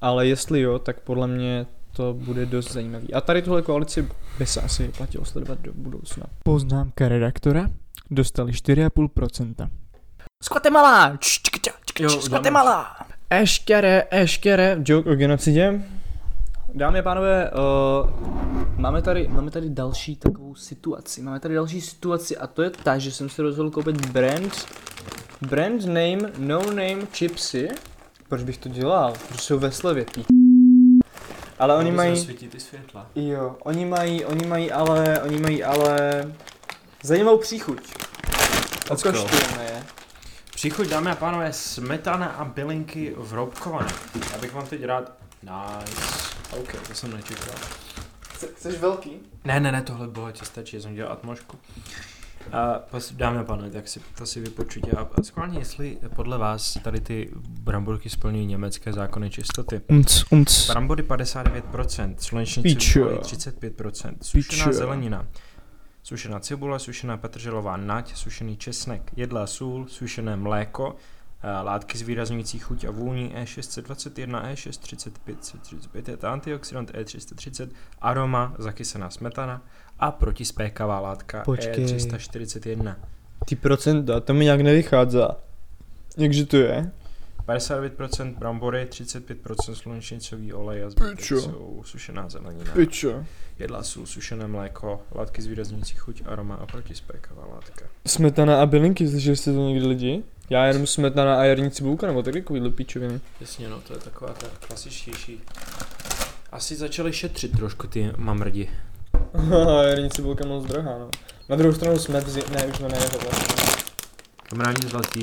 ale jestli jo, tak podle mě to bude dost zajímavý. A tady tuhle koalici by se asi platilo sledovat do budoucna. Poznámka redaktora. Dostali 4,5%. Z Guatemala! Č, č, č, č, Jo, č, Z dáme. Guatemala! Eškere, eškere, joke o genocidě. Dámy a pánové, uh, máme, tady, máme tady další takovou situaci. Máme tady další situaci a to je ta, že jsem se rozhodl koupit brand, brand name, no name chipsy. Proč bych to dělal? Protože jsou ve slevě, pí. Ale oni mají, Svítit ty světla. jo, oni mají, oni mají ale, oni mají ale zajímavou příchuť. Okoštujeme je. Příchuť, dámy a pánové, smetana a bylinky v roubkované. Já bych vám teď rád... Nice. OK, to jsem nečekal. Chceš velký? Ne, ne, ne, tohle bohatě stačí, jsem dělal atmošku. A dámy a pánové, tak si, to si vypočujte. A schválně, jestli podle vás tady ty bramborky splňují německé zákony čistoty. Umc, umc. Brambory 59%, slunečnice Pičo. byly 35%, sušená zelenina, sušená cibule, sušená petrželová nať, sušený česnek, jedlá sůl, sušené mléko, látky zvýrazňující chuť a vůni E E621, E635, C35, je to antioxidant E330, aroma, zakysená smetana a protispékavá látka Počkej. E341. Ty procenta, to mi nějak nevychází. Jakže to je? 59% brambory, 35% slunečnicový olej a zbytek Pičo. jsou sušená zelenina. Pičo. Jedla jsou sušené mléko, látky zvýrazňující chuť, aroma a protispéková látka. Smetana a bylinky, slyšeli jste to někdy lidi? Já jenom smetana a jarní cibulka, nebo taky takovýhle píčoviny. Jasně, no, to je taková ta klasičtější. Asi začali šetřit trošku ty mamrdi. Haha, jarní cibulka moc drahá, no. Na druhou stranu smet, zi... ne, už to ne, tohle. Kamráni zlatý.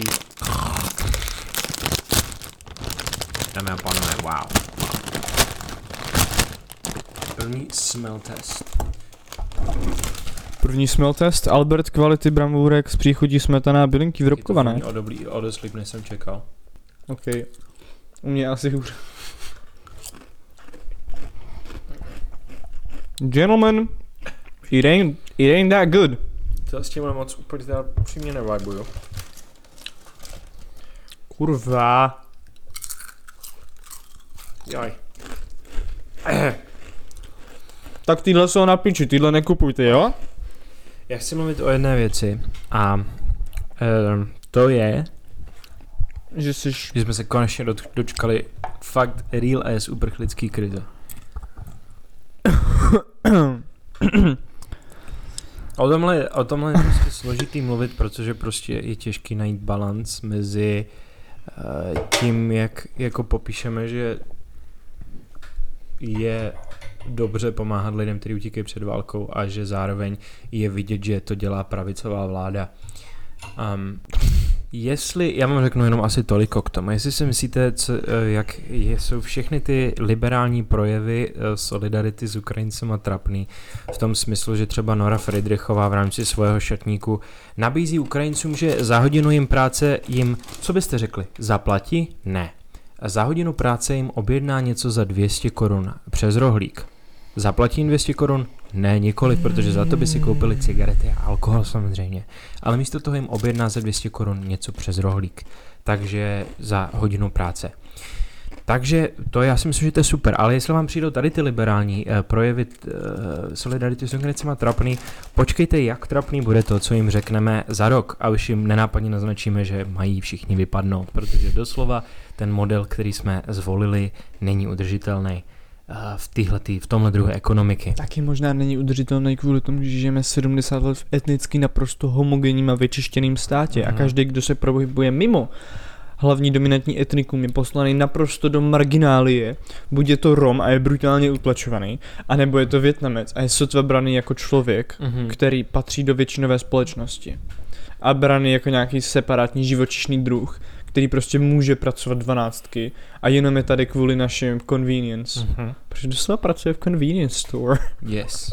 Dámy a pánové, wow. První smell test. První smell test, Albert kvality bramburek z příchodí smetana a bylinky vrobkované. Je to o dobrý, o dost líp, než jsem čekal. OK. U mě asi hůř. Gentlemen, it ain't, it ain't that good. To s tímhle moc úplně teda přímě nevibuju. Kurva. Jaj. Tak tyhle jsou na piči, tyhle nekupujte, jo? Já chci mluvit o jedné věci a um, to je, Že jsi... že jsme se konečně dočkali fakt real ass uprchlický krize. O tomhle, o tomhle je prostě složitý mluvit, protože prostě je těžký najít balans mezi uh, tím, jak jako popíšeme, že je dobře pomáhat lidem, kteří utíkají před válkou a že zároveň je vidět, že to dělá pravicová vláda. Um, jestli, já vám řeknu jenom asi toliko k tomu, jestli si myslíte, co, eh, jak jsou všechny ty liberální projevy eh, solidarity s Ukrajincema trapný, v tom smyslu, že třeba Nora Friedrichová v rámci svého šatníku nabízí Ukrajincům, že za hodinu jim práce jim, co byste řekli, zaplatí? Ne. Za hodinu práce jim objedná něco za 200 korun přes rohlík. Zaplatí jim 200 korun? Ne, nikoli, protože za to by si koupili cigarety a alkohol samozřejmě. Ale místo toho jim objedná za 200 korun něco přes rohlík. Takže za hodinu práce. Takže to já si myslím, že to je super, ale jestli vám přijdou tady ty liberální eh, projevy eh, solidarity s Ukrajincema trapný, počkejte, jak trapný bude to, co jim řekneme za rok a už jim nenápadně naznačíme, že mají všichni vypadnout, protože doslova ten model, který jsme zvolili, není udržitelný v, týhletý, v tomhle druhu ekonomiky. Taky možná není udržitelný kvůli tomu, že žijeme 70 let v etnicky naprosto homogenním a vyčištěným státě a Mhm. každý, kdo se pohybuje mimo hlavní dominantní etnikum je poslaný naprosto do marginálie. Buď je to Rom a je brutálně utlačovaný, anebo je to Větnamec a je sotva braný jako člověk, Mhm. který patří do většinové společnosti. A braný jako nějaký separátní živočišný druh, který prostě může pracovat dvanáctky a jenom je tady kvůli našim convenience. Mhm. Protože doslova pracuje v convenience store. Yes.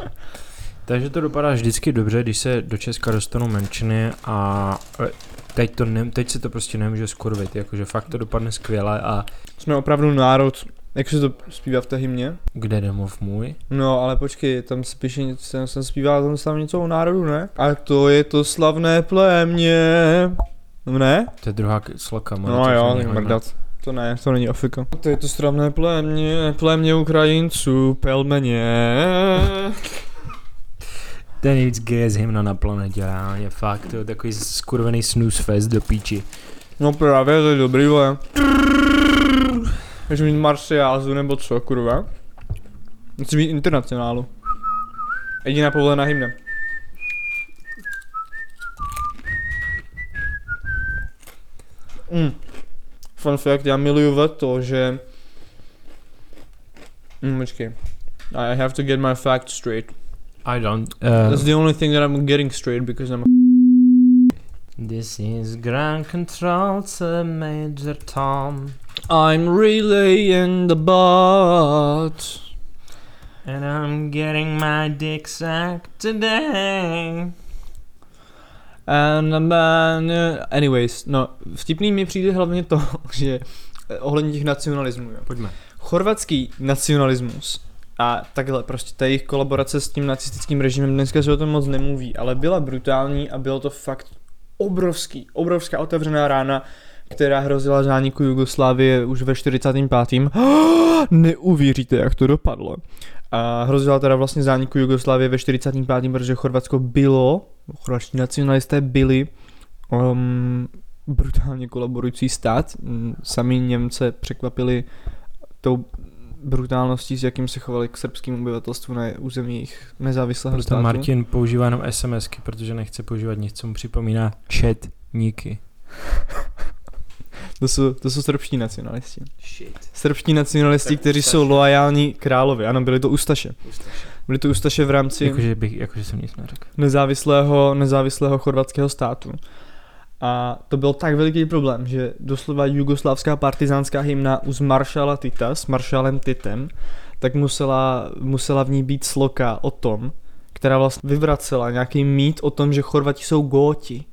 Takže to dopadá vždycky dobře, když se do Česka dostanou menšiny a e, teď, to ne, teď se to prostě nemůže skurvit, jakože fakt to dopadne skvěle a Jsme opravdu národ, jak se to zpívá v té hymně? kde domov můj? No, ale počkej, tam se píše něco, tam jsem zpíval tam tam něco o národu, ne? A to je to slavné plémě. Ne? To je druhá sloka. moje, No to jo, hodné. mrdat. To ne, to není Afrika. To je to slavné plémě, plémě Ukrajinců, pelmeně. To je nejvíc GS hymna na planetě, reálně, fakt, to je takový skurvený snooze fest do píči. No právě, to je dobrý, vole. Můžu mít Marsiázu nebo co, kurva? Musí být internacionálu. Jediná povolená hymna. Mm. Fun fact, já miluju to, že... Mm, počkej. I have to get my facts straight. I don't. That's Uh, the only thing that I'm getting straight because I'm a this is ground control to Major Tom. I'm really in the butt. And I'm getting my dick sacked today. Anyways, no, vtipný mi přijde hlavně to, že eh, ohledně těch nacionalismů, jo. Pojďme. Chorvatský nacionalismus a takhle prostě ta jejich kolaborace s tím nacistickým režimem, dneska se o tom moc nemluví, ale byla brutální a bylo to fakt obrovský, obrovská otevřená rána, která hrozila zániku Jugoslávie už ve 45. Neuvěříte, jak to dopadlo. A hrozila teda vlastně zániku Jugoslávie ve 45. protože Chorvatsko bylo, chorvatští nacionalisté byli um, brutálně kolaborující stát. Mm, Sami Němce překvapili tou brutálností, s jakým se chovali k srbským obyvatelstvu na území jejich nezávislého Proto státu. Martin používá jenom SMSky, protože nechce používat nic, co mu připomíná chatníky. To jsou, to jsou srbští nacionalisti. Shit. Srbští nacionalisti, kteří Ustaše. jsou loajální královi. Ano, byli to Ustaše. Byli to Ustaše v rámci Jakože, bych, jakože jsem nic neřekl. nezávislého, nezávislého chorvatského státu. A to byl tak veliký problém, že doslova jugoslávská partizánská hymna uz maršala Tita s maršalem Titem, tak musela, musela v ní být sloka o tom, která vlastně vyvracela nějaký mýt o tom, že Chorvati jsou góti,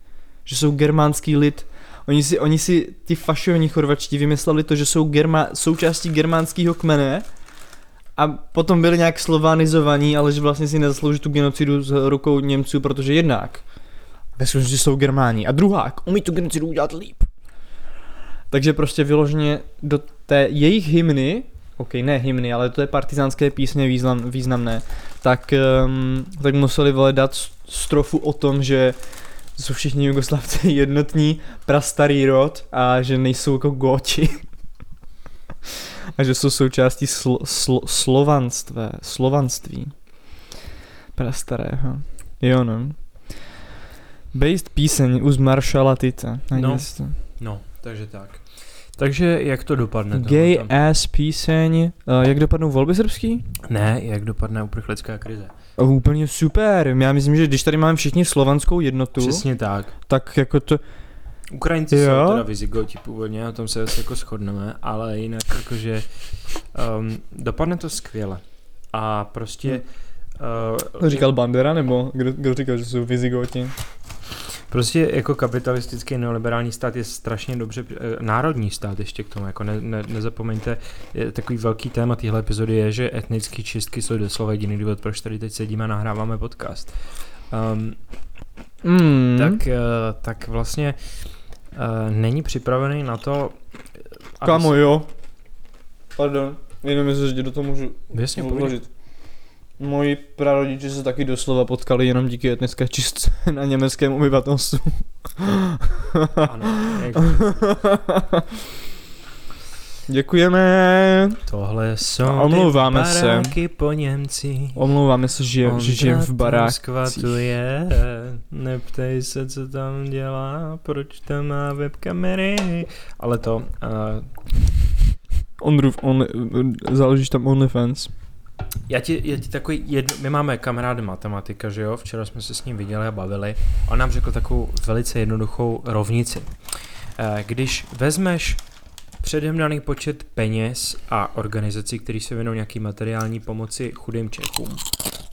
že jsou germánský lid. Oni si, oni si ti fašovní chorvačtí vymysleli to, že jsou germa, součástí germánského kmene a potom byli nějak slovanizovaní, ale že vlastně si nezaslouží tu genocidu z rukou Němců, protože jednak ve skutečnosti jsou Germáni a druhák umí tu genocidu udělat líp. Takže prostě vyloženě do té jejich hymny, ok, ne hymny, ale do té partizánské písně význam, významné, tak, um, tak museli vole dát s- strofu o tom, že jsou všichni Jugoslavci jednotní, prastarý rod a že nejsou jako góti. A že jsou součástí sl- sl- slovanstvé, slovanství. Prastarého. Jo no. Based píseň uz Maršala Tita. No. to. No, takže tak. Takže jak to dopadne? Gay tohle? ass píseň. Uh, jak dopadnou volby srbský? Ne, jak dopadne uprchlická krize. Oh, úplně super. Já myslím, že když tady máme všichni slovanskou jednotu, Přesně tak. tak jako to... Ukrajinci Jo. jsou teda vizigoti původně, na tom se asi jako shodneme, ale jinak jakože um, dopadne to skvěle. A prostě uh, To říkal Bandera, nebo kdo, kdo říkal, že jsou vizigoti? Prostě jako kapitalistický neoliberální stát je strašně dobře, eh, národní stát ještě k tomu, jako ne, ne, nezapomeňte, je, takový velký téma téhle epizody je, že etnické čistky jsou doslova jediný důvod, proč tady teď sedíme a nahráváme podcast. Um, Mm. tak, uh, tak vlastně uh, není připravený na to, aby se- jo. Pardon, jenom jestli že do toho můžu Jasně, vložit. Moji prarodiče se taky doslova potkali jenom díky etnické čistce na německém obyvatelstvu. Ano, Děkujeme. tohle jsou A omlouváme ty se. po Němci. Omlouváme se, že, že žijem v baráku. skvatuje, neptej se, co tam dělá, proč tam má webkamery. Ale to, uh, Ondrův, on, založíš tam OnlyFans. já ti, já ti takový, jedno, my máme kamaráda matematika, že jo, včera jsme se s ním viděli a bavili. On nám řekl takovou velice jednoduchou rovnici. Eh, Když vezmeš předem daný počet peněz a organizací, které se věnují nějaký materiální pomoci chudým Čechům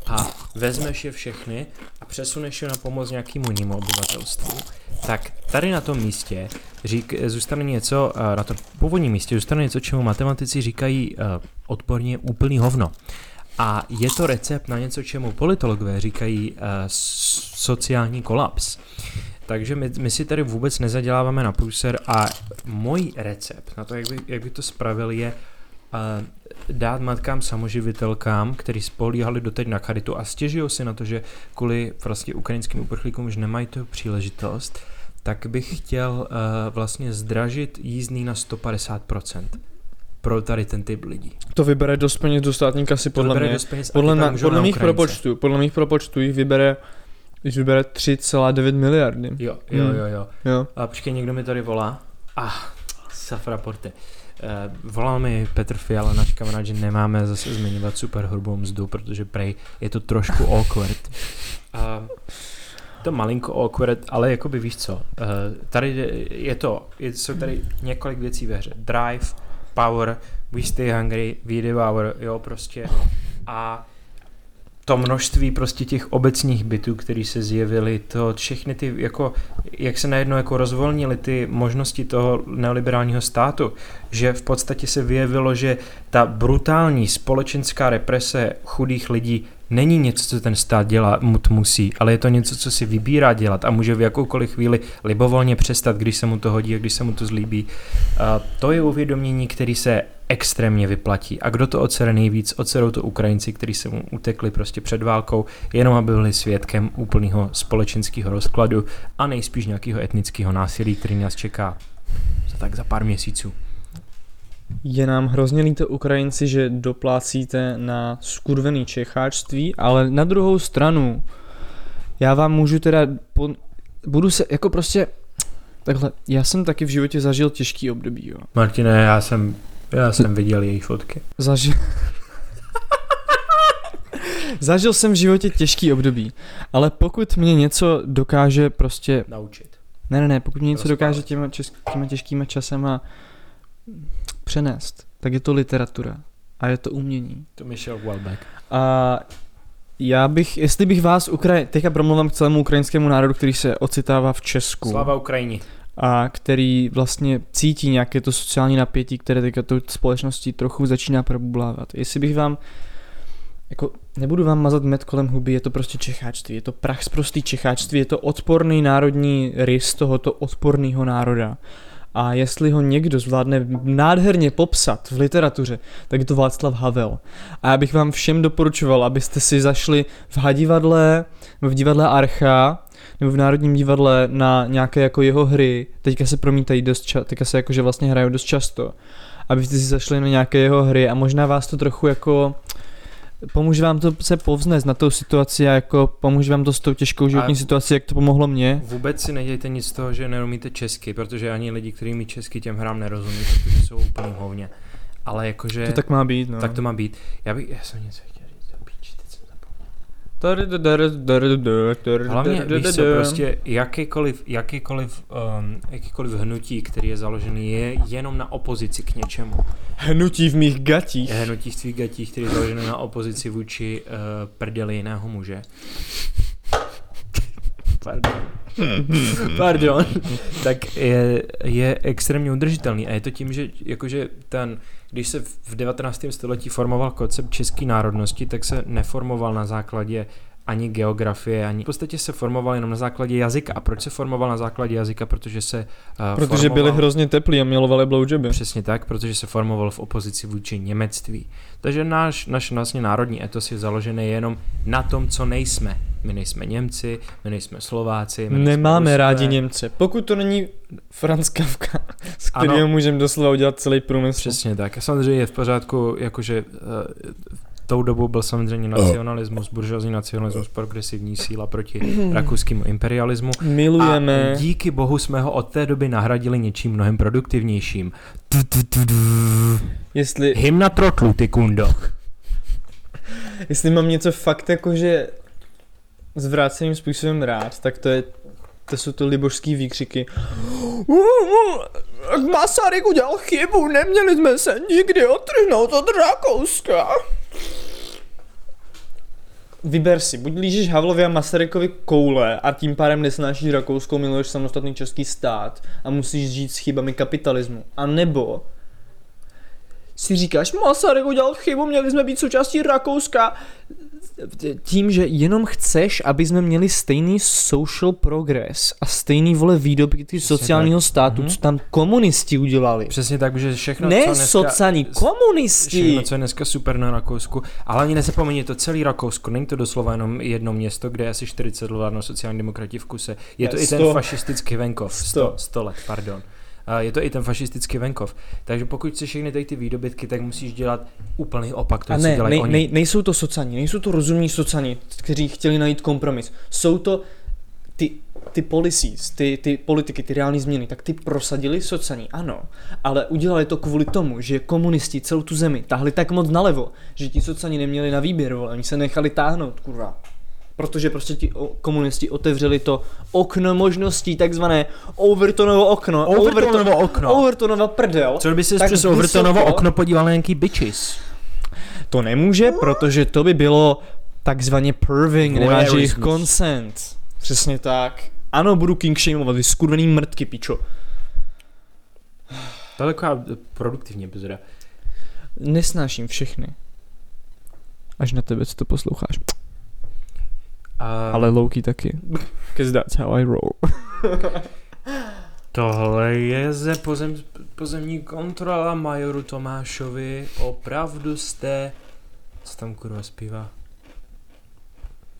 a vezmeš je všechny a přesuneš je na pomoc nějakému jinému obyvatelstvu, tak tady na tom místě řík, zůstane něco, eh, na tom původním místě zůstane něco, čemu matematici říkají eh, odborně úplný hovno. A je to recept na něco, čemu politologové říkají uh, sociální kolaps. Takže my, my si tady vůbec nezaděláváme na průser a můj recept na to, jak by, jak by to spravil, je uh, dát matkám samoživitelkám, který spolíhali doteď na charitu a stěžují si na to, že kvůli vlastně ukrajinským uprchlíkům už nemají tu příležitost, tak bych chtěl uh, vlastně zdražit jízdný na 150% pro tady ten typ lidí. To vybere dost peněz do státní kasy, podle mě. dost peněz Podle, na, podle mých propočtů, podle mých propočtů jich vybere, jich vybere 3,9 miliardy. Jo, jo, Hmm. jo, jo. Jo. A počkej, někdo mi tady volá. Ah, safra porte. Uh, volal mi Petr Fiala, náš kamarád, že nemáme zase zmiňovat super hrubou mzdu, protože prej je to trošku awkward. Uh, to malinko awkward, ale jakoby víš co, uh, tady je to, je, jsou tady několik věcí ve hře. Drive, power, we stay hungry, we devour, jo prostě. A to množství prostě těch obecních bytů, které se zjevily, to všechny ty, jako, jak se najednou jako rozvolnily ty možnosti toho neoliberálního státu, že v podstatě se vyjevilo, že ta brutální společenská represe chudých lidí není něco, co ten stát dělá, mu to musí, ale je to něco, co si vybírá dělat a může v jakoukoliv chvíli libovolně přestat, když se mu to hodí a když se mu to zlíbí. A to je uvědomění, který se extrémně vyplatí. A kdo to ocere nejvíc? Ocerou to Ukrajinci, kteří se mu utekli prostě před válkou, jenom aby byli svědkem úplného společenského rozkladu a nejspíš nějakého etnického násilí, který nás čeká za tak za pár měsíců. Je nám hrozně líto Ukrajinci, že doplácíte na skurvený čecháčství, ale na druhou stranu, já vám můžu teda, po, budu se, jako prostě, takhle, já jsem taky v životě zažil těžký období, jo. Martine, já jsem, já jsem viděl její fotky. Zažil... Zažil jsem v životě těžký období, ale pokud mě něco dokáže prostě, Naučit. ne, ne, ne, pokud mě něco Rozpálit. dokáže těma, čes, těma těžkýma časama přenést, tak je to literatura a je to umění. To Michel Welbeck. A já bych, jestli bych vás, Ukraj... teďka promluvám k celému ukrajinskému národu, který se ocitává v Česku Slava Ukrajině. A který vlastně cítí nějaké to sociální napětí, které teďka tou společností trochu začíná probublávat. Jestli bych vám, jako nebudu vám mazat med kolem huby, je to prostě čecháčství, je to prach z prostý čecháčství, je to odporný národní rys tohoto odporného národa. A jestli ho někdo zvládne nádherně popsat v literatuře, tak je to Václav Havel. A já bych vám všem doporučoval, abyste si zašli v Hadivadle, v divadle Archa, nebo v Národním divadle na nějaké jako jeho hry, teďka se promítají dost často, teďka se jakože vlastně hrajou dost často, abyste si zašli na nějaké jeho hry a možná vás to trochu jako pomůže vám to se povznést na tou situaci a jako pomůže vám to s tou těžkou životní A- situací, jak to pomohlo mně. Vůbec si nedějte nic z toho, že neumíte česky, protože ani lidi, kteří mi česky těm hrám nerozumí, protože jsou úplně hovně. Ale jakože... To tak má být, no. tak to má být. Já bych, já jsem něco chtěl říct, do píči, teď jsem zapomněl. Hlavně, víš co, prostě jakýkoliv, jakýkoliv, um, jakýkoliv hnutí, který je založený, je jenom na opozici k něčemu. Hnutí v mých gatích. Je hnutí v tvých gatích, který je založený na opozici vůči uh, prdeli jiného muže. Pardon. Pardon. tak je, je extrémně udržitelný a je to tím, že jakože ten, když se v 19. století formoval koncept české národnosti, tak se neformoval na základě ani geografie, ani v podstatě se formoval jenom na základě jazyka. A proč se formoval na základě jazyka? Protože se uh, Protože byli formoval... hrozně teplí a milovali blowjoby. Přesně tak, protože se formoval v opozici vůči němectví. Takže náš, náš vlastně národní etos je založený jenom na tom, co nejsme. My nejsme Němci, my nejsme Slováci, my nejsme Nemáme Rusové. rádi Němce. Pokud to není Franz Kafka, s kterým můžeme doslova udělat celý průmysl. Přesně tak. A samozřejmě je v pořádku, jakože uh, tou dobou byl samozřejmě nacionalismus, buržoazní nacionalismus, progresivní síla proti rakouskému imperialismu. Milujeme. A díky bohu jsme ho od té doby nahradili něčím mnohem produktivnějším. Jestli, Hymna trotlu, ty kundo. jestli mám něco fakt jakože zvráceným způsobem rád, tak to je to jsou to libožský výkřiky. Masaryk udělal chybu, neměli jsme se nikdy otrhnout od Rakouska. Vyber si, buď lížíš Havlovi a Masarykovi koule a tím pádem nesnášíš Rakousko, miluješ samostatný český stát a musíš žít s chybami kapitalismu. A nebo si říkáš, Masaryk udělal chybu, měli jsme být součástí Rakouska. Tím, že jenom chceš, aby jsme měli stejný social progress a stejný vole výdobytky sociálního státu, Mhm. co tam komunisti udělali. Přesně tak, že všechno, ne co dneska... sociální, komunisti. Všechno, co je dneska super na Rakousku. A hlavně nezapomeňte, to celý Rakousko, není to doslova jenom jedno město, kde je asi 40 let vládnou sociální demokrati v kuse. Je to Ne, i ten 100. fašistický venkov. 100, Sto. 100 let, pardon. A je to i ten fašistický venkov. Takže pokud chceš všechny tady ty výdobytky, tak musíš dělat úplný opak toho, A co ne, dělají nej, oni. nej, nejsou to sociální, nejsou to rozumní sociální, kteří chtěli najít kompromis. Jsou to ty, ty policies, ty, ty politiky, ty reální změny, tak ty prosadili sociální, ano. Ale udělali to kvůli tomu, že komunisti celou tu zemi tahli tak moc nalevo, že ti sociální neměli na výběr, vole, oni se nechali táhnout, kurva. Protože prostě ti komunisti otevřeli to okno možností, takzvané Overtonovo okno. Overtonovo okno. Overtonova prdel. Co by si tak přes Overtonovo okno podíval na nějaký bitches? To nemůže, protože to by bylo takzvaně perving, nemáš jejich consent. Přesně tak. Ano, budu king shameovat, vy skurvený mrtky, pičo. To je taková produktivní epizoda. Nesnáším všechny. Až na tebe, co to posloucháš. A Ale Loki taky. Cause that's how I roll. tohle je ze pozem, pozemní kontrola majoru Tomášovi. Opravdu jste... Co tam kurva zpívá?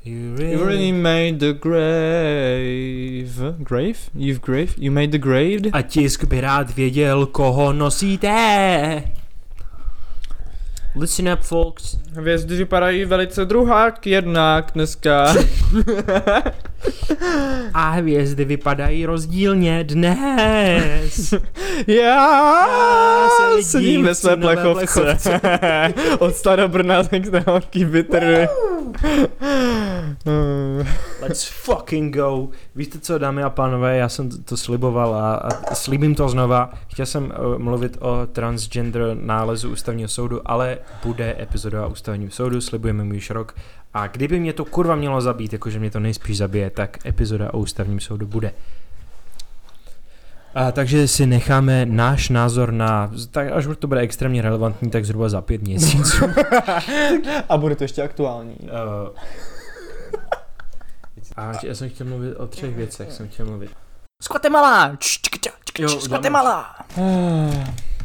You You already made the grave. Grave? You've grave? You made the grave? A tisk by rád věděl, koho nosíte. Listen up, folks. Hvězdy vypadají velice druhák jednak dneska. A hvězdy vypadají rozdílně dnes. Já sedím sedím ve své nové plechovce. Od Starobrna tak hořký bitr. Let's fucking go. Víte co, dámy a pánové, já jsem to sliboval a, a slíbím to znova. Chtěl jsem uh, mluvit o transgender nálezu ústavního soudu, ale bude epizoda o ústavním soudu, slibujeme mu již rok. A kdyby mě to kurva mělo zabít, jakože mě to nejspíš zabije, tak epizoda o ústavním soudu bude. A, takže si necháme náš názor na, tak až to bude extrémně relevantní, tak zhruba za pět měsíců. A bude to ještě aktuální. Uh, a já jsem chtěl mluvit o třech věcech, jsem chtěl mluvit. Z Guatemala.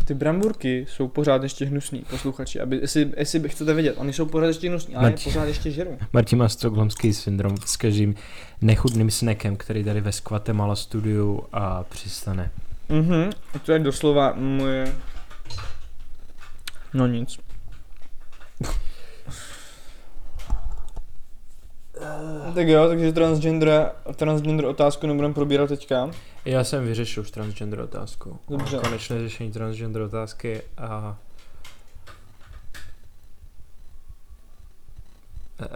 Ty bramburky jsou pořád ještě hnusný, posluchači. Aby, jestli, jestli chcete vědět, oni jsou pořád ještě hnusný, ale je Martin. pořád ještě žerou. Martin má stokholmský syndrom s každým nechutným snekem, který tady ve Guatemala studiu a přistane. Mhm, to je doslova moje... No nic. Tak jo, takže transgender, transgender otázku nebudeme probírat teďka. Já jsem vyřešil už transgender otázku. Dobře. Konečné řešení transgender otázky a...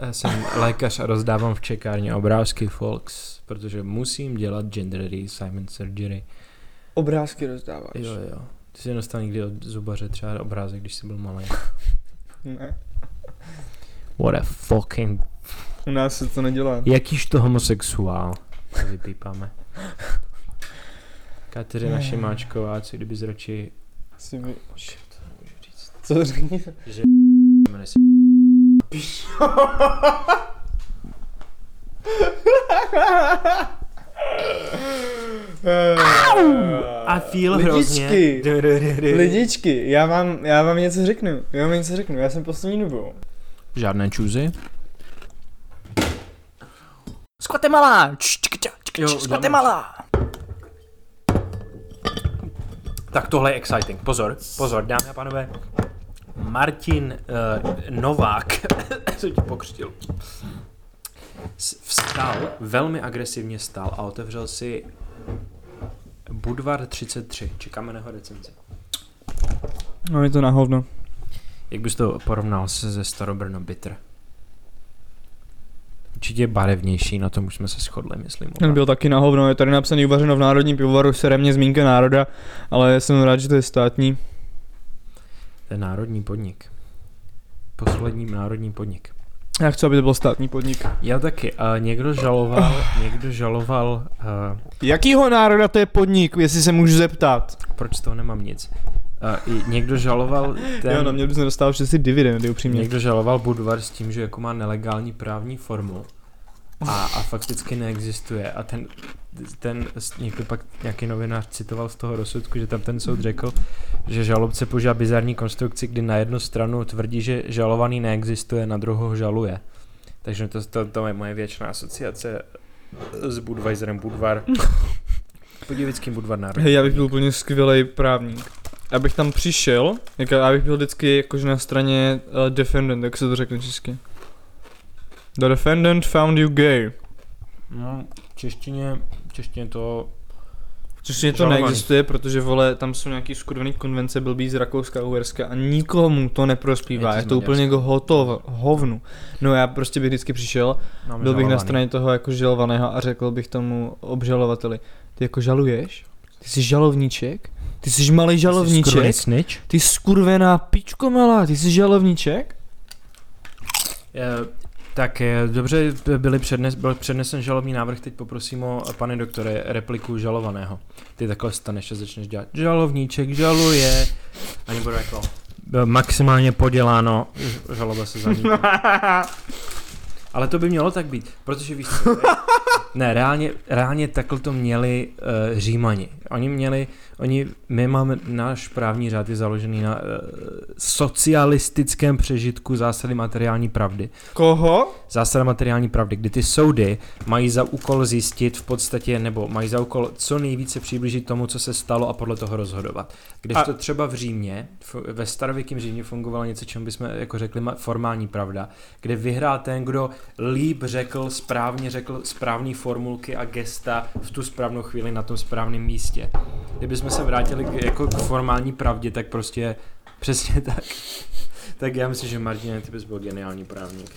Já jsem lékař a rozdávám v čekárně obrázky folks, protože musím dělat gender reassignment surgery. Obrázky rozdáváš. Jo, jo. Ty jsi dostal někdy od zubaře třeba obrázek, když jsi byl malý. Ne, What a fucking... u nás se to nedělá. Jakýž to homosexuál? To vypípáme. Kateřina Šimáčková, co kdyby radši... Si vy... Co to řekni? Že... jmenuje se- I feel hrozně. Lidičky. Lidičky, já vám, já vám něco řeknu, já vám něco řeknu, já jsem poslední dobou. Žádné čůzy? Z Guatemala. Jo, Z Guatemala. Tak tohle je exciting. Pozor, pozor, dámy a pánové. Martin uh, Novák, co ti pokřtil, vstal, velmi agresivně stal a otevřel si Budvar 33. Čekáme na jeho recenzi. No je to na hovno. Jak bys to porovnal se ze Starobrno Bitter? Určitě barevnější, na tom už jsme se shodli, myslím. Ten oba. byl taky na hovno, je tady napsaný uvařeno v Národním pivovaru Seremě zmínka národa, ale jsem rád, že to je státní. To je národní podnik. Poslední národní podnik. Já chci, aby to byl státní podnik. Já taky. A někdo žaloval, někdo žaloval, uh, Jakýho národa to je podnik, jestli se můžu zeptat? proč z toho nemám nic. Uh, i někdo žaloval ten, Jo, no mě bys nedostal si dividendy, upřímně. někdo žaloval Budvar s tím, že jako má nelegální právní formu a, a fakticky neexistuje a ten, ten někdo pak nějaký novinář citoval z toho rozsudku, že tam ten soud řekl, že žalobce používá bizarní konstrukci, kdy na jednu stranu tvrdí, že žalovaný neexistuje, na druhou ho žaluje. Takže to, to, to je moje věčná asociace s Budweiserem Budvar. Budějovickým Budvar národní. Hej, já bych byl úplně skvělý právník. Já bych tam přišel, jako já bych byl vždycky jakože na straně uh, defendant, jak se to řekne česky. The defendant found you gay. No, v češtině, v češtině to Což to Žalovaný. neexistuje, protože vole, tam jsou nějaký skurvený konvence blbý z Rakouska a Uherska a nikomu to neprospívá, Je to je to úplně jako hotov, hovnu. No já prostě bych vždycky přišel, máme byl bych na žalovaný. straně toho jako žalovaného a řekl bych tomu obžalovateli, ty jako žaluješ? Ty jsi žalovníček? Ty jsi malý žalovníček? Snitch? Ty skurvená pičko malá, ty jsi žalovníček? Eh, Tak eh, dobře, byly přednes, byl přednesen žalobní návrh, teď poprosím o, pane doktore, repliku žalovaného. Ty takhle staneš a začneš dělat žalovníček, žaluje, ani bude jako maximálně poděláno, žaloba se zamítne. Ale to by mělo tak být, protože víš co, ne, reálně, reálně takhle to měli uh, Římani. Oni měli, oni, my máme, náš právní řád je založený na uh, socialistickém přežitku zásady materiální pravdy. Koho? Zásada materiální pravdy, kdy ty soudy mají za úkol zjistit v podstatě, nebo mají za úkol co nejvíce přiblížit tomu, co se stalo a podle toho rozhodovat. Když A- to třeba v Římě, ve starověkém Římě fungovalo něco, čemu bychom jako řekli formální pravda, kde vyhrál ten, kdo líp řekl, správně řekl správné formulky a gesta v tu správnou chvíli na tom správném místě. Kdybychom se vrátili k, jako k formální pravdě, tak prostě přesně tak. Tak já myslím, že Martin, ty bys byl geniální právník.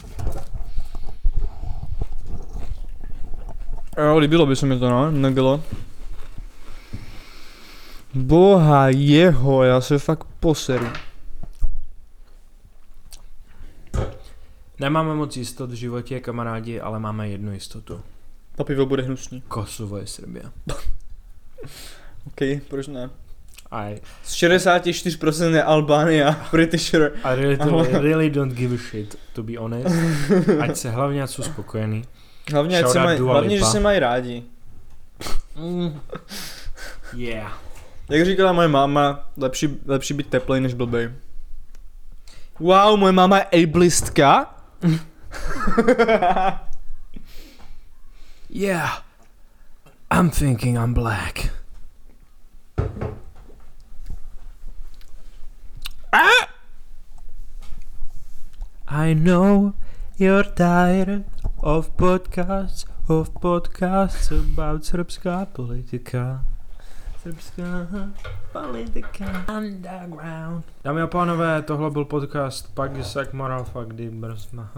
Jo, líbilo by se mi to, no, nebylo. Boha jeho, já se fakt poseru. Nemáme moc jistot v životě, kamarádi, ale máme jednu jistotu. To pivo bude hnusný. Kosovo je Srbia. OK, proč ne? I, Z 64% je Albánia, pretty sure. I really, Ale- really don't give a shit, to be honest. Ať se hlavně ať jsou spokojený. Hlavně, ať Shout se maj, hlavně, že se mají rádi. Mm. Yeah. Jak říkala moje máma, lepší, lepší být teplej než blbej. Wow, moje máma je ableistka? Yeah. I'm thinking I'm black. I know you're tired of podcasts, of podcasts about srbská politika. Srbská politika underground. Dámy a pánové, tohle byl podcast Pagisak Maralfa, kdy brzma.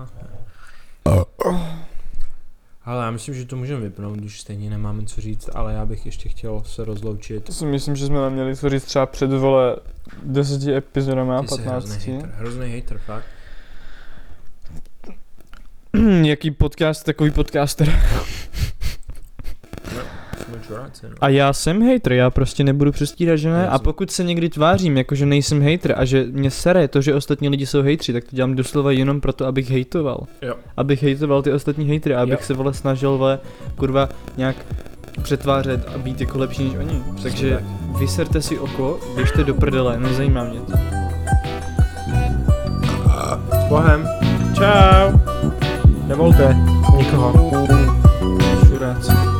Ale já myslím, že to můžeme vypnout, když stejně nemáme co říct, ale já bych ještě chtěl se rozloučit. To si myslím, že jsme měli co říct třeba před vole 10 epizodama, jsi 15. hrozný hater, hrozný hater, fakt. Jaký podcast, takový podcaster. No. A já jsem hater, já prostě nebudu přestírat, že ne. A pokud se někdy tvářím, jako že nejsem hater a že mě sere to, že ostatní lidi jsou hejtři, tak to dělám doslova jenom proto, abych hejtoval. Jo. Abych hejtoval ty ostatní hejtry, abych Jo. se vole snažil vole, kurva, nějak přetvářet a být jako lepší než oni. Takže vyserte si oko, běžte do prdele, nezajímá mě to. S Bohem. Čau. Nevolte nikoho. Šuráci.